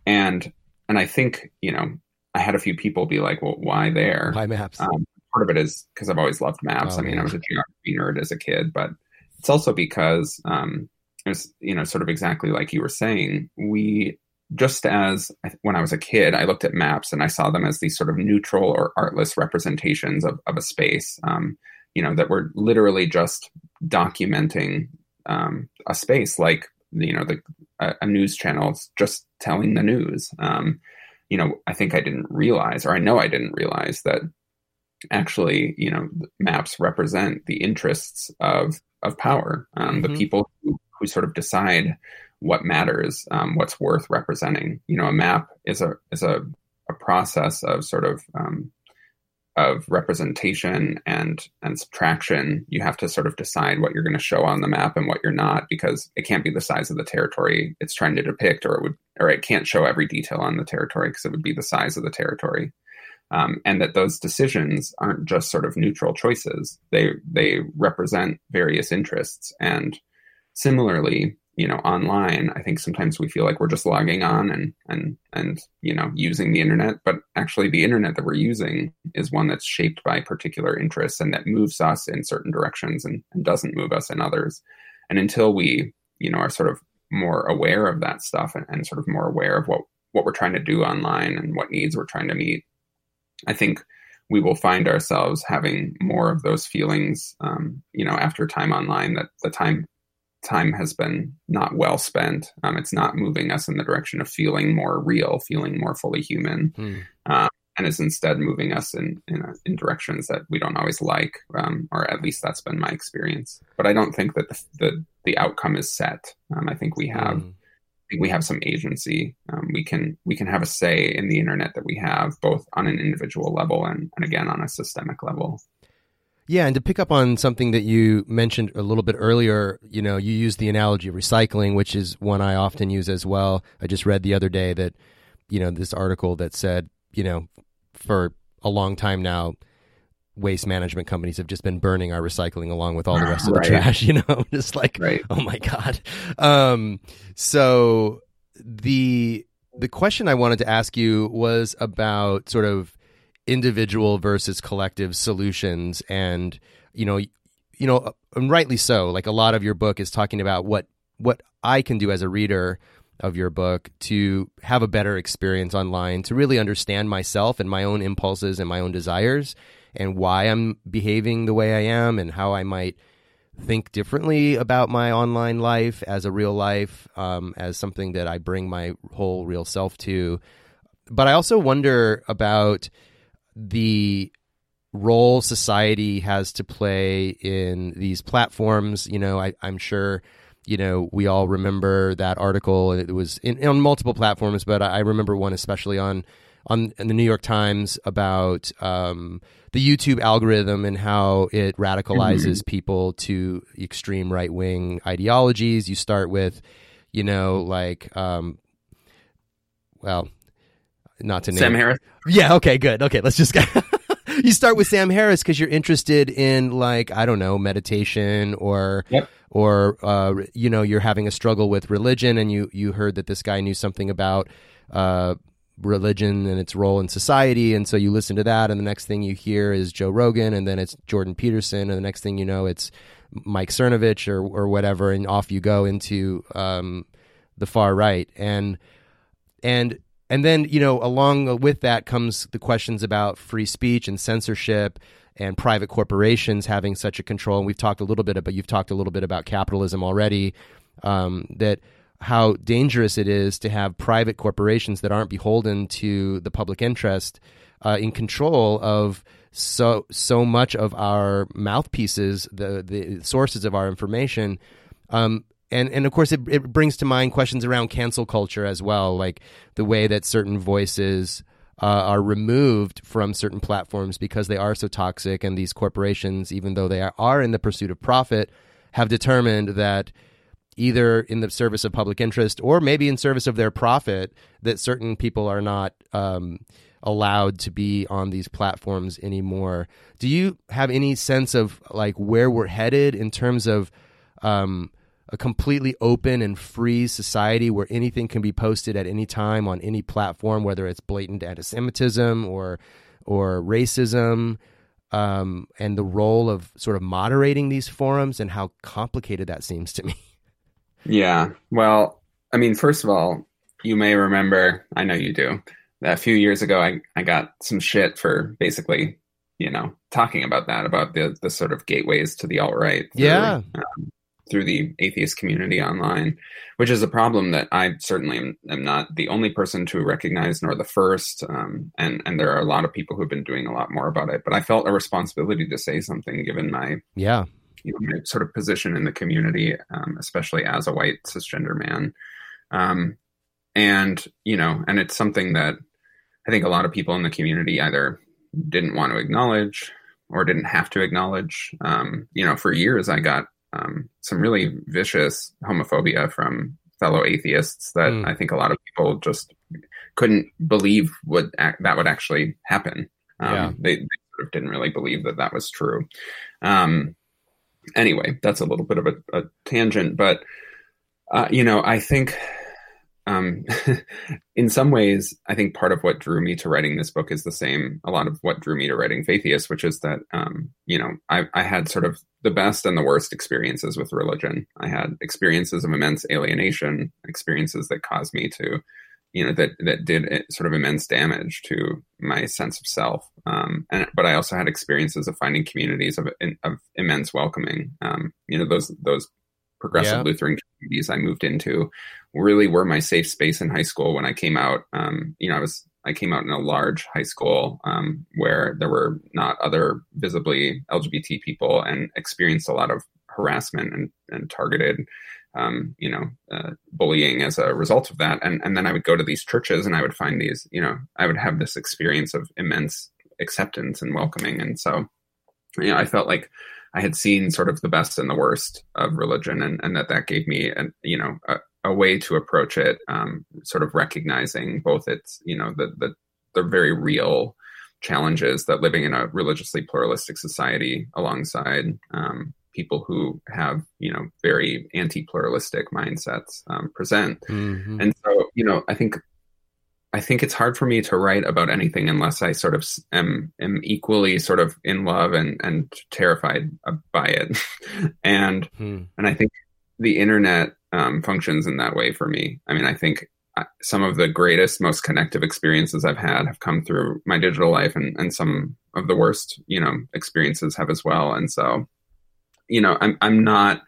and and I think you know I had a few people be like, well, why there? Why maps? Um, part of it is because I've always loved maps. Oh, I mean. I was a geography nerd as a kid, but it's also because um, it's you know sort of exactly like you were saying we just as when I was a kid, I looked at maps and I saw them as these sort of neutral or artless representations of, of a space, um, you know, that were literally just documenting um, a space like, you know, the, a, a news channel just telling the news. Um, you know, I think I didn't realize, or I know I didn't realize that actually, you know, maps represent the interests of, of power, um, mm-hmm. the people who, who sort of decide what matters, um, what's worth representing. You know, a map is a is a, a process of sort of um, of representation and and subtraction. You have to sort of decide what you're going to show on the map and what you're not, because it can't be the size of the territory it's trying to depict, or it would, or it can't show every detail on the territory because it would be the size of the territory. Um, and that those decisions aren't just sort of neutral choices; they they represent various interests. And similarly, you know online i think sometimes we feel like we're just logging on and and and you know using the internet but actually the internet that we're using is one that's shaped by particular interests and that moves us in certain directions and, and doesn't move us in others. And until we you know are sort of more aware of that stuff and, and sort of more aware of what what we're trying to do online and what needs we're trying to meet i think we will find ourselves having more of those feelings um, you know after time online that the time time has been not well spent. Um, it's not moving us in the direction of feeling more real, feeling more fully human, mm. uh, and is instead moving us in in, uh, in directions that we don't always like, um, or at least that's been my experience. But I don't think that the the, the outcome is set. Um, I think we have. Mm. Think we have some agency. Um, we can we can have a say in the internet that we have, both on an individual level and, and again on a systemic level. Yeah, and to pick up on something that you mentioned a little bit earlier, you know, you use the analogy of recycling, which is one I often use as well. I just read the other day that, you know, this article that said, you know, for a long time now, waste management companies have just been burning our recycling along with all the rest of right. the trash, you know, just like, right. oh my God. Um, so the, the question I wanted to ask you was about sort of individual versus collective solutions. And you know you know and rightly so. Like a lot of your book is talking about what what I can do as a reader of your book to have a better experience online to really understand myself and my own impulses and my own desires and why I'm behaving the way I am and how I might think differently about my online life as a real life um, as something that I bring my whole real self to. But I also wonder about the role society has to play in these platforms. You know, I, am sure, you know, we all remember that article. It was in, on multiple platforms, but I remember one especially on on the New York Times about um, the YouTube algorithm and how it radicalizes mm-hmm. people to extreme right wing ideologies. You start with, you know, like, um, well, not to name Sam Harris. Yeah. Okay. Good. Okay. Let's just. Get you start with Sam Harris because you're interested in like I don't know meditation or yep. or uh, you know you're having a struggle with religion and you you heard that this guy knew something about uh, religion and its role in society and so you listen to that and the next thing you hear is Joe Rogan and then it's Jordan Peterson and the next thing you know it's Mike Cernovich or or whatever and off you go into um, the far right and and and then, you know, along with that comes the questions about free speech and censorship and private corporations having such a control. And we've talked a little bit about, you've talked a little bit about capitalism already, um, that how dangerous it is to have private corporations that aren't beholden to the public interest uh, in control of so so much of our mouthpieces, the the sources of our information. Um, and and of course it, it brings to mind questions around cancel culture as well like the way that certain voices uh, are removed from certain platforms because they are so toxic and these corporations even though they are, in the pursuit of profit have determined that either in the service of public interest or maybe in service of their profit that certain people are not um, allowed to be on these platforms anymore. Do you have any sense of like where we're headed in terms of um, a completely open and free society where anything can be posted at any time on any platform, whether it's blatant anti-Semitism or or racism, um, and the role of sort of moderating these forums and how complicated that seems to me. Yeah, well, I mean, first of all, you may remember, I know you do, that a few years ago I, I got some shit for basically, you know, talking about that, about the the sort of gateways to the alt right. Yeah. Um, through the atheist community online, which is a problem that I certainly am, am not the only person to recognize, nor the first. Um, and and there are a lot of people who've been doing a lot more about it. But I felt a responsibility to say something, given my yeah, you know, my sort of position in the community, um, especially as a white cisgender man. Um, and you know, and it's something that I think a lot of people in the community either didn't want to acknowledge or didn't have to acknowledge. Um, you know, for years I got um, some really vicious homophobia from fellow atheists that mm. I think a lot of people just couldn't believe would that would actually happen. Um, yeah. they, they, sort of didn't really believe that that was true. Um, anyway, that's a little bit of a, a tangent, but uh, you know, I think um, in some ways, I think part of what drew me to writing this book is the same. A lot of what drew me to writing Faitheist, which is that um, you know I, I had sort of the best and the worst experiences with religion. I had experiences of immense alienation, experiences that caused me to, you know, that that did sort of immense damage to my sense of self. Um, and but I also had experiences of finding communities of of immense welcoming. Um, you know, those those progressive yeah. Lutheran communities I moved into really were my safe space in high school when I came out. Um, you know, I was I came out in a large high school um, where there were not other visibly LGBT people and experienced a lot of harassment and, and targeted, um, you know, uh, bullying as a result of that. And, and then I would go to these churches and I would find these, you know, I would have this experience of immense acceptance and welcoming. And so, you know, I felt like I had seen sort of the best and the worst of religion, and, and that that gave me, an, you know, a, a way to approach it, um, sort of recognizing both its, you know, the the the very real challenges that living in a religiously pluralistic society alongside um, people who have you know very anti-pluralistic mindsets um, present mm-hmm. and so you know i think I think it's hard for me to write about anything unless I sort of am am equally sort of in love and and terrified by it, and hmm. and I think the internet um, functions in that way for me. I mean, I think uh, some of the greatest, most connective experiences I've had have come through my digital life, and and some of the worst, you know, experiences have as well. And so, you know, I'm I'm not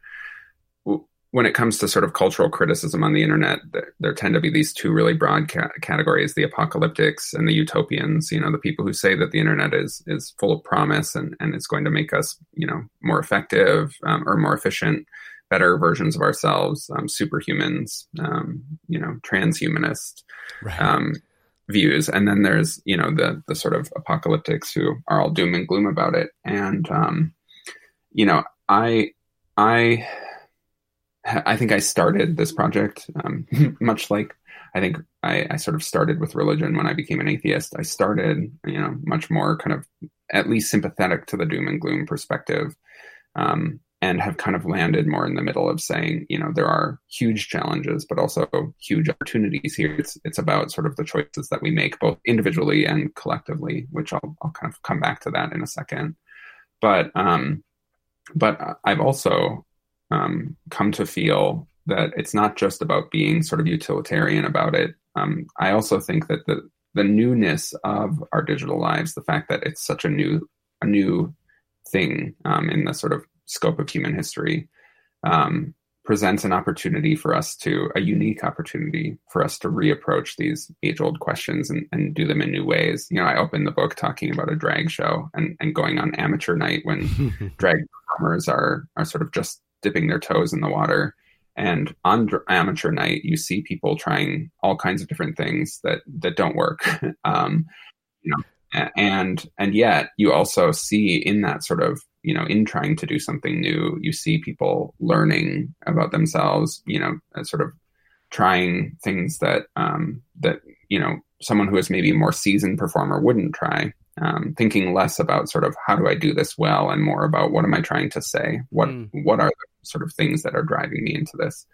when it comes to sort of cultural criticism on the internet, there, there tend to be these two really broad ca- categories: the apocalyptics and the utopians. You know, the people who say that the internet is is full of promise and and it's going to make us, you know, more effective um, or more efficient, better versions of ourselves, um, superhumans, um, you know, transhumanist right. Um, views. And then there's you know the the sort of apocalyptics who are all doom and gloom about it. And um, you know, I I I think I started this project um, much like I think I, I, sort of started with religion when I became an atheist. I started, you know, much more kind of at least sympathetic to the doom and gloom perspective, um, and have kind of landed more in the middle of saying, you know, there are huge challenges, but also huge opportunities here. It's it's about sort of the choices that we make both individually and collectively, which I'll I'll kind of come back to that in a second. But um, but I've also um, come to feel that it's not just about being sort of utilitarian about it. Um, I also think that the the newness of our digital lives, the fact that it's such a new a new thing um, in the sort of scope of human history, um, presents an opportunity for us to a unique opportunity for us to reapproach these age old questions and, and do them in new ways. You know, I opened the book talking about a drag show and, and going on amateur night when drag performers are are sort of just dipping their toes in the water. And on amateur night, you see people trying all kinds of different things that that don't work. um, you know, and and yet you also see in that sort of you know in trying to do something new, you see people learning about themselves. You know, sort of trying things that um, that you know someone who is maybe a more seasoned performer wouldn't try um, thinking less about sort of how do I do this well and more about what am I trying to say? What mm. what are the sort of things that are driving me into this?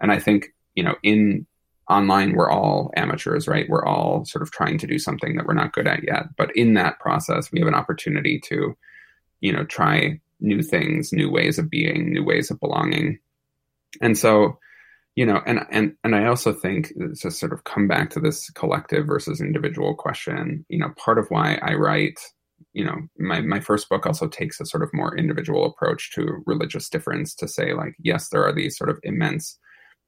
And I think you know in online we're all amateurs, right? We're all sort of trying to do something that we're not good at yet. But in that process, we have an opportunity to you know try new things, new ways of being, new ways of belonging. And so you know and and and i also think to sort of come back to this collective versus individual question you know part of why i write you know my my first book also takes a sort of more individual approach to religious difference to say like yes there are these sort of immense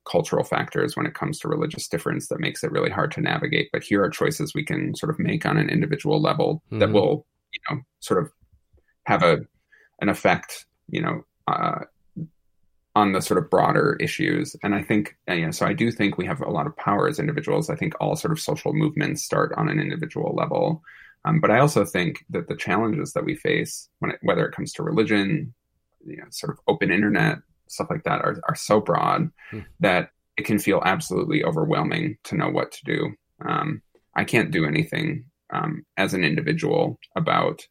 cultural factors when it comes to religious difference that makes it really hard to navigate but here are choices we can sort of make on an individual level mm-hmm. that will you know sort of have a an effect you know uh, on the sort of broader issues. And I think, uh, you know, so I do think we have a lot of power as individuals. I think all sort of social movements start on an individual level. Um, but I also think that the challenges that we face, when it, whether it comes to religion, you know, sort of open internet, stuff like that, are, are so broad hmm. that it can feel absolutely overwhelming to know what to do. Um, I can't do anything um, as an individual about,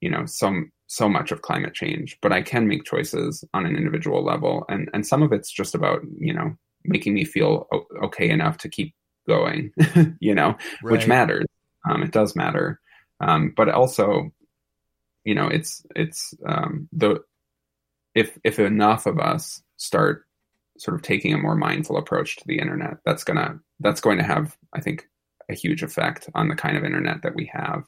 you know, some so much of climate change, but I can make choices on an individual level, and and some of it's just about you know making me feel okay enough to keep going, you know, right. which matters. Um, it does matter, um, but also, you know, it's it's um, the if if enough of us start sort of taking a more mindful approach to the internet, that's gonna that's going to have, I think, a huge effect on the kind of internet that we have.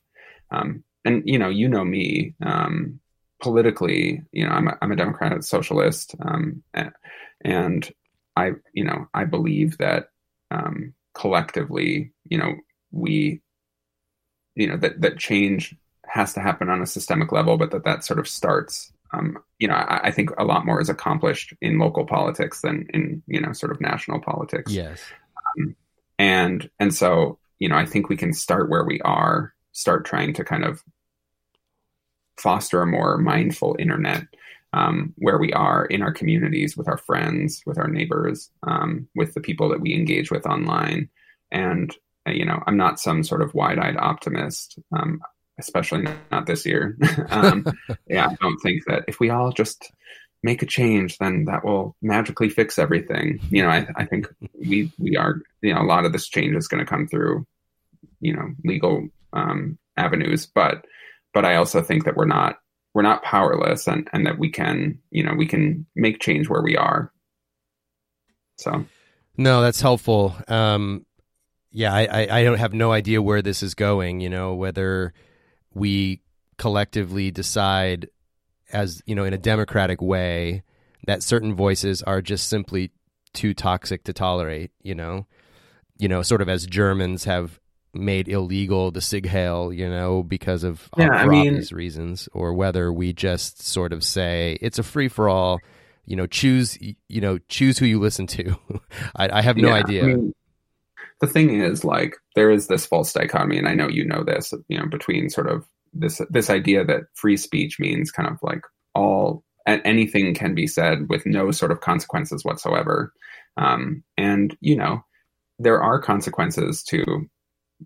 Um, and you know, you know me um, politically. You know, I'm a, I'm a Democratic socialist, um, and I you know I believe that um, collectively, you know, we you know that that change has to happen on a systemic level, but that that sort of starts. Um, you know, I, I, think a lot more is accomplished in local politics than in you know sort of national politics. Yes, um, and and so you know, I think we can start where we are, start trying to kind of foster a more mindful internet um, where we are in our communities with our friends, with our neighbors, um, with the people that we engage with online. And, uh, you know, I'm not some sort of wide eyed optimist, um, especially not this year. Um, yeah, I don't think that if we all just make a change, then that will magically fix everything. You know, I, I think we, we are, you know, a lot of this change is going to come through, you know, legal um, avenues, but but I also think that we're not we're not powerless and and that we can you know we can make change where we are. So no, that's helpful. Um, yeah, I, I don't have no idea where this is going. You know whether we collectively decide as you know in a democratic way that certain voices are just simply too toxic to tolerate you know you know sort of as germans have made illegal the sieg heil, you know, because of yeah, I mean, obvious reasons, or whether we just sort of say it's a free for all. You know, choose you know choose who you listen to. I, I, have no yeah, idea. I mean, the thing is, like, there is this false dichotomy, and I know you know this. You know, between sort of this this idea that free speech means kind of like all anything can be said with no sort of consequences whatsoever. Um, and you know, there are consequences to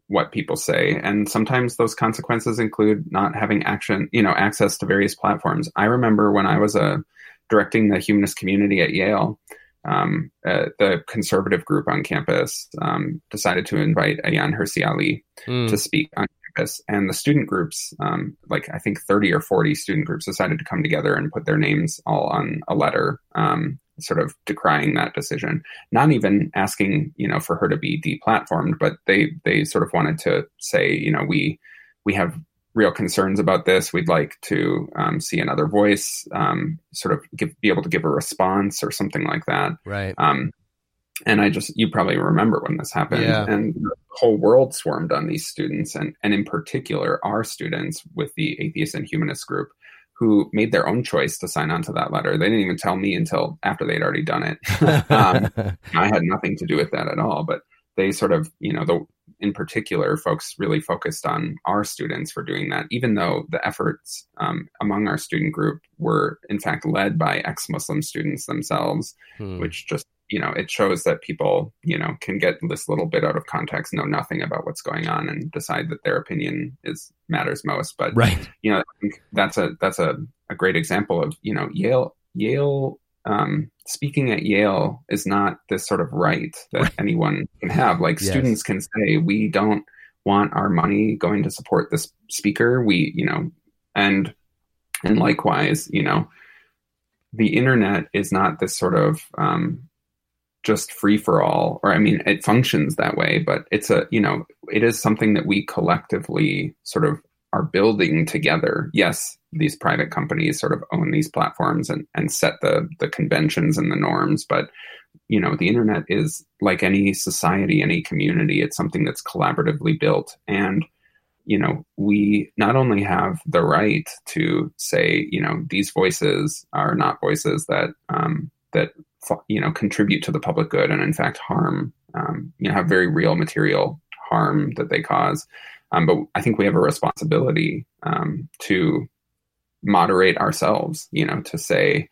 what people say. And sometimes those consequences include not having action you know access to various platforms. I remember when i was uh, directing the humanist community at yale um, uh, the conservative group on campus um, decided to invite Ayaan Hirsi Ali mm. to speak on campus, and the student groups, um, like I think thirty or forty student groups, decided to come together and put their names all on a letter um, sort of decrying that decision, not even asking, you know, for her to be deplatformed, but they they sort of wanted to say, you know, we we have real concerns about this. We'd like to um, see another voice, um, sort of give, be able to give a response or something like that. Right. Um, and I just, you probably remember when this happened, yeah. and the whole world swarmed on these students, and and in particular our students with the atheist and humanist group who made their own choice to sign on to that letter. They didn't even tell me until after they'd already done it. um, I had nothing to do with that at all, but they sort of, you know, the in particular, folks really focused on our students for doing that, even though the efforts um, among our student group were, in fact, led by ex Muslim students themselves, hmm. which just you know, it shows that people, you know, can get this little bit out of context, know nothing about what's going on, and decide that their opinion is matters most. But right, you know, I think that's a that's a, a great example of you know Yale Yale um, speaking at Yale is not this sort of right that right. anyone can have. Like yes. students can say, we don't want our money going to support this speaker. We, you know, and and likewise, you know, the internet is not this sort of um, just free for all or i mean it functions that way but it's a you know it is something that we collectively sort of are building together. Yes these private companies sort of own these platforms and and set the the conventions and the norms but you know the internet is like any society any community it's something that's collaboratively built. And you know we not only have the right to say you know these voices are not voices that um, that you know contribute to the public good and in fact harm um, you know have very real material harm that they cause. Um, but i think we have a responsibility um, to moderate ourselves you know to say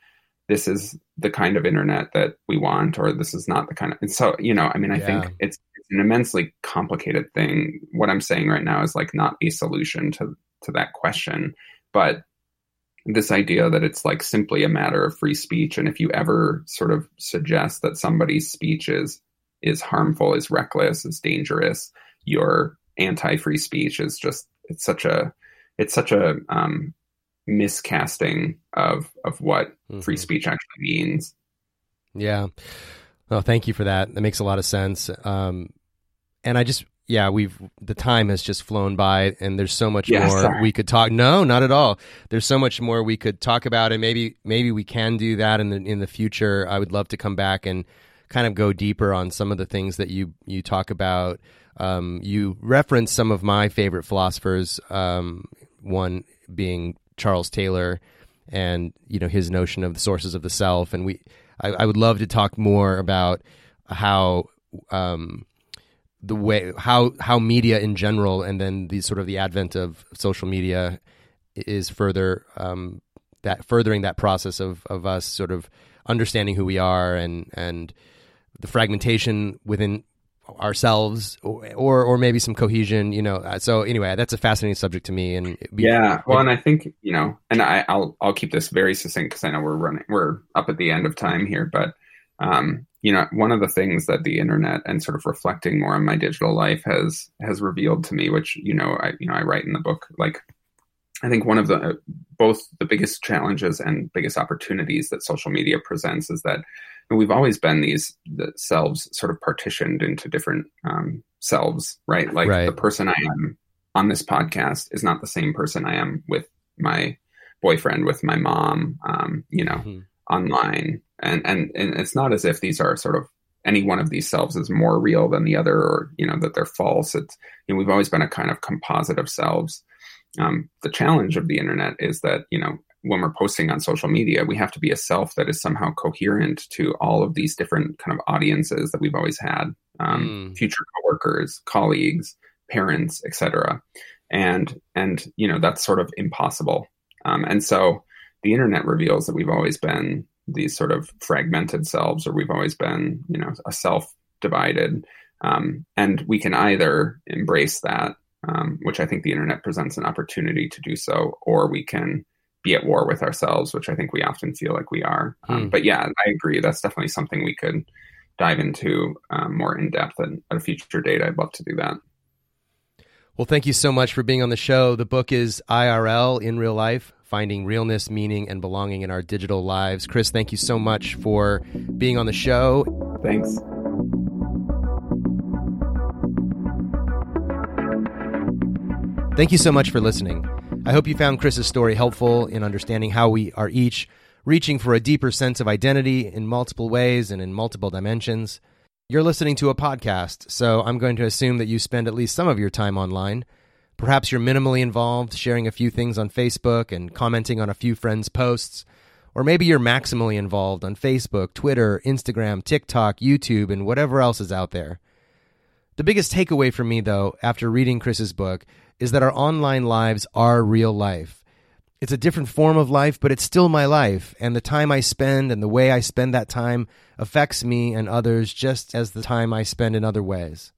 this is the kind of internet that we want or this is not the kind of and so you know i mean i yeah. think it's, it's an immensely complicated thing. What i'm saying right now is like not a solution to to that question. But this idea that it's like simply a matter of free speech and if you ever sort of suggest that somebody's speech is is harmful is reckless is dangerous your anti-free speech is just it's such a it's such a um, miscasting of of what mm-hmm. free speech actually means. Yeah. Well thank you for that. That makes a lot of sense. Um, and i just yeah, we've the time has just flown by, and there's so much more sorry. we could talk. No, not at all. There's so much more we could talk about, and maybe maybe we can do that in the in the future. I would love to come back and kind of go deeper on some of the things that you you talk about. Um, you reference some of my favorite philosophers. Um, one being Charles Taylor, and you know his notion of the sources of the self. And we, I, I would love to talk more about how. Um, the way how how media in general and then the sort of the advent of social media is further um, that furthering that process of of us sort of understanding who we are and and the fragmentation within ourselves or, or, or maybe some cohesion you know uh, so anyway that's a fascinating subject to me and yeah well and i think you know and i i'll i'll keep this very succinct because i know we're running we're up at the end of time here but um you know one of the things that the internet and sort of reflecting more on my digital life has has revealed to me which you know i you know i write in the book like i think one of the both the biggest challenges and biggest opportunities that social media presents is that we've always been these the selves sort of partitioned into different um, selves right like right. the person i am on this podcast is not the same person i am with my boyfriend with my mom um, you know mm-hmm. online and and and it's not as if these are sort of any one of these selves is more real than the other or you know that they're false. It's you know we've always been a kind of composite of selves. Um, the challenge of the internet is that you know when we're posting on social media we have to be a self that is somehow coherent to all of these different kind of audiences that we've always had um, mm. future coworkers colleagues parents etc and and you know that's sort of impossible. Um, and so the internet reveals that we've always been these sort of fragmented selves, or we've always been, you know, a self divided. Um, and we can either embrace that, um, which I think the internet presents an opportunity to do so, or we can be at war with ourselves, which I think we often feel like we are. Um, hmm. But yeah, I agree. That's definitely something we could dive into um, more in depth at, at a future date. I'd love to do that. Well, thank you so much for being on the show. The book is IRL in real life finding realness, meaning, and belonging in our digital lives. Chris, thank you so much for being on the show. Thanks. Thank you so much for listening. I hope you found Chris's story helpful in understanding how we are each reaching for a deeper sense of identity in multiple ways and in multiple dimensions. You're listening to a podcast, so I'm going to assume that you spend at least some of your time online. Perhaps you're minimally involved, sharing a few things on Facebook and commenting on a few friends' posts. Or maybe you're maximally involved on Facebook, Twitter, Instagram, TikTok, YouTube, and whatever else is out there. The biggest takeaway for me, though, after reading Chris's book, is that our online lives are real life. It's a different form of life, but it's still my life, and the time I spend and the way I spend that time affects me and others just as the time I spend in other ways.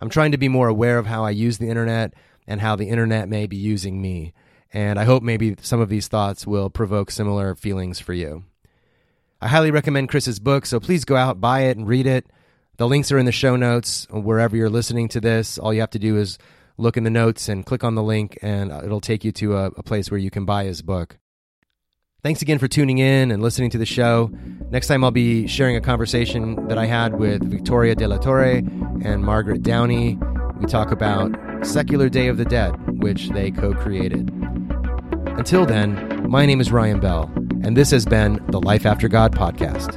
I'm trying to be more aware of how I use the internet, and how the internet may be using me. And I hope maybe some of these thoughts will provoke similar feelings for you. I highly recommend Chris's book, so please go out, buy it, and read it. The links are in the show notes wherever you're listening to this. All you have to do is look in the notes and click on the link, and it'll take you to a, a place where you can buy his book. Thanks again for tuning in and listening to the show. Next time, I'll be sharing a conversation that I had with Victoria De La Torre and Margaret Downey. We talk about Secular Day of the Dead, which they co created. Until then, my name is Ryan Bell, and this has been the Life After God podcast.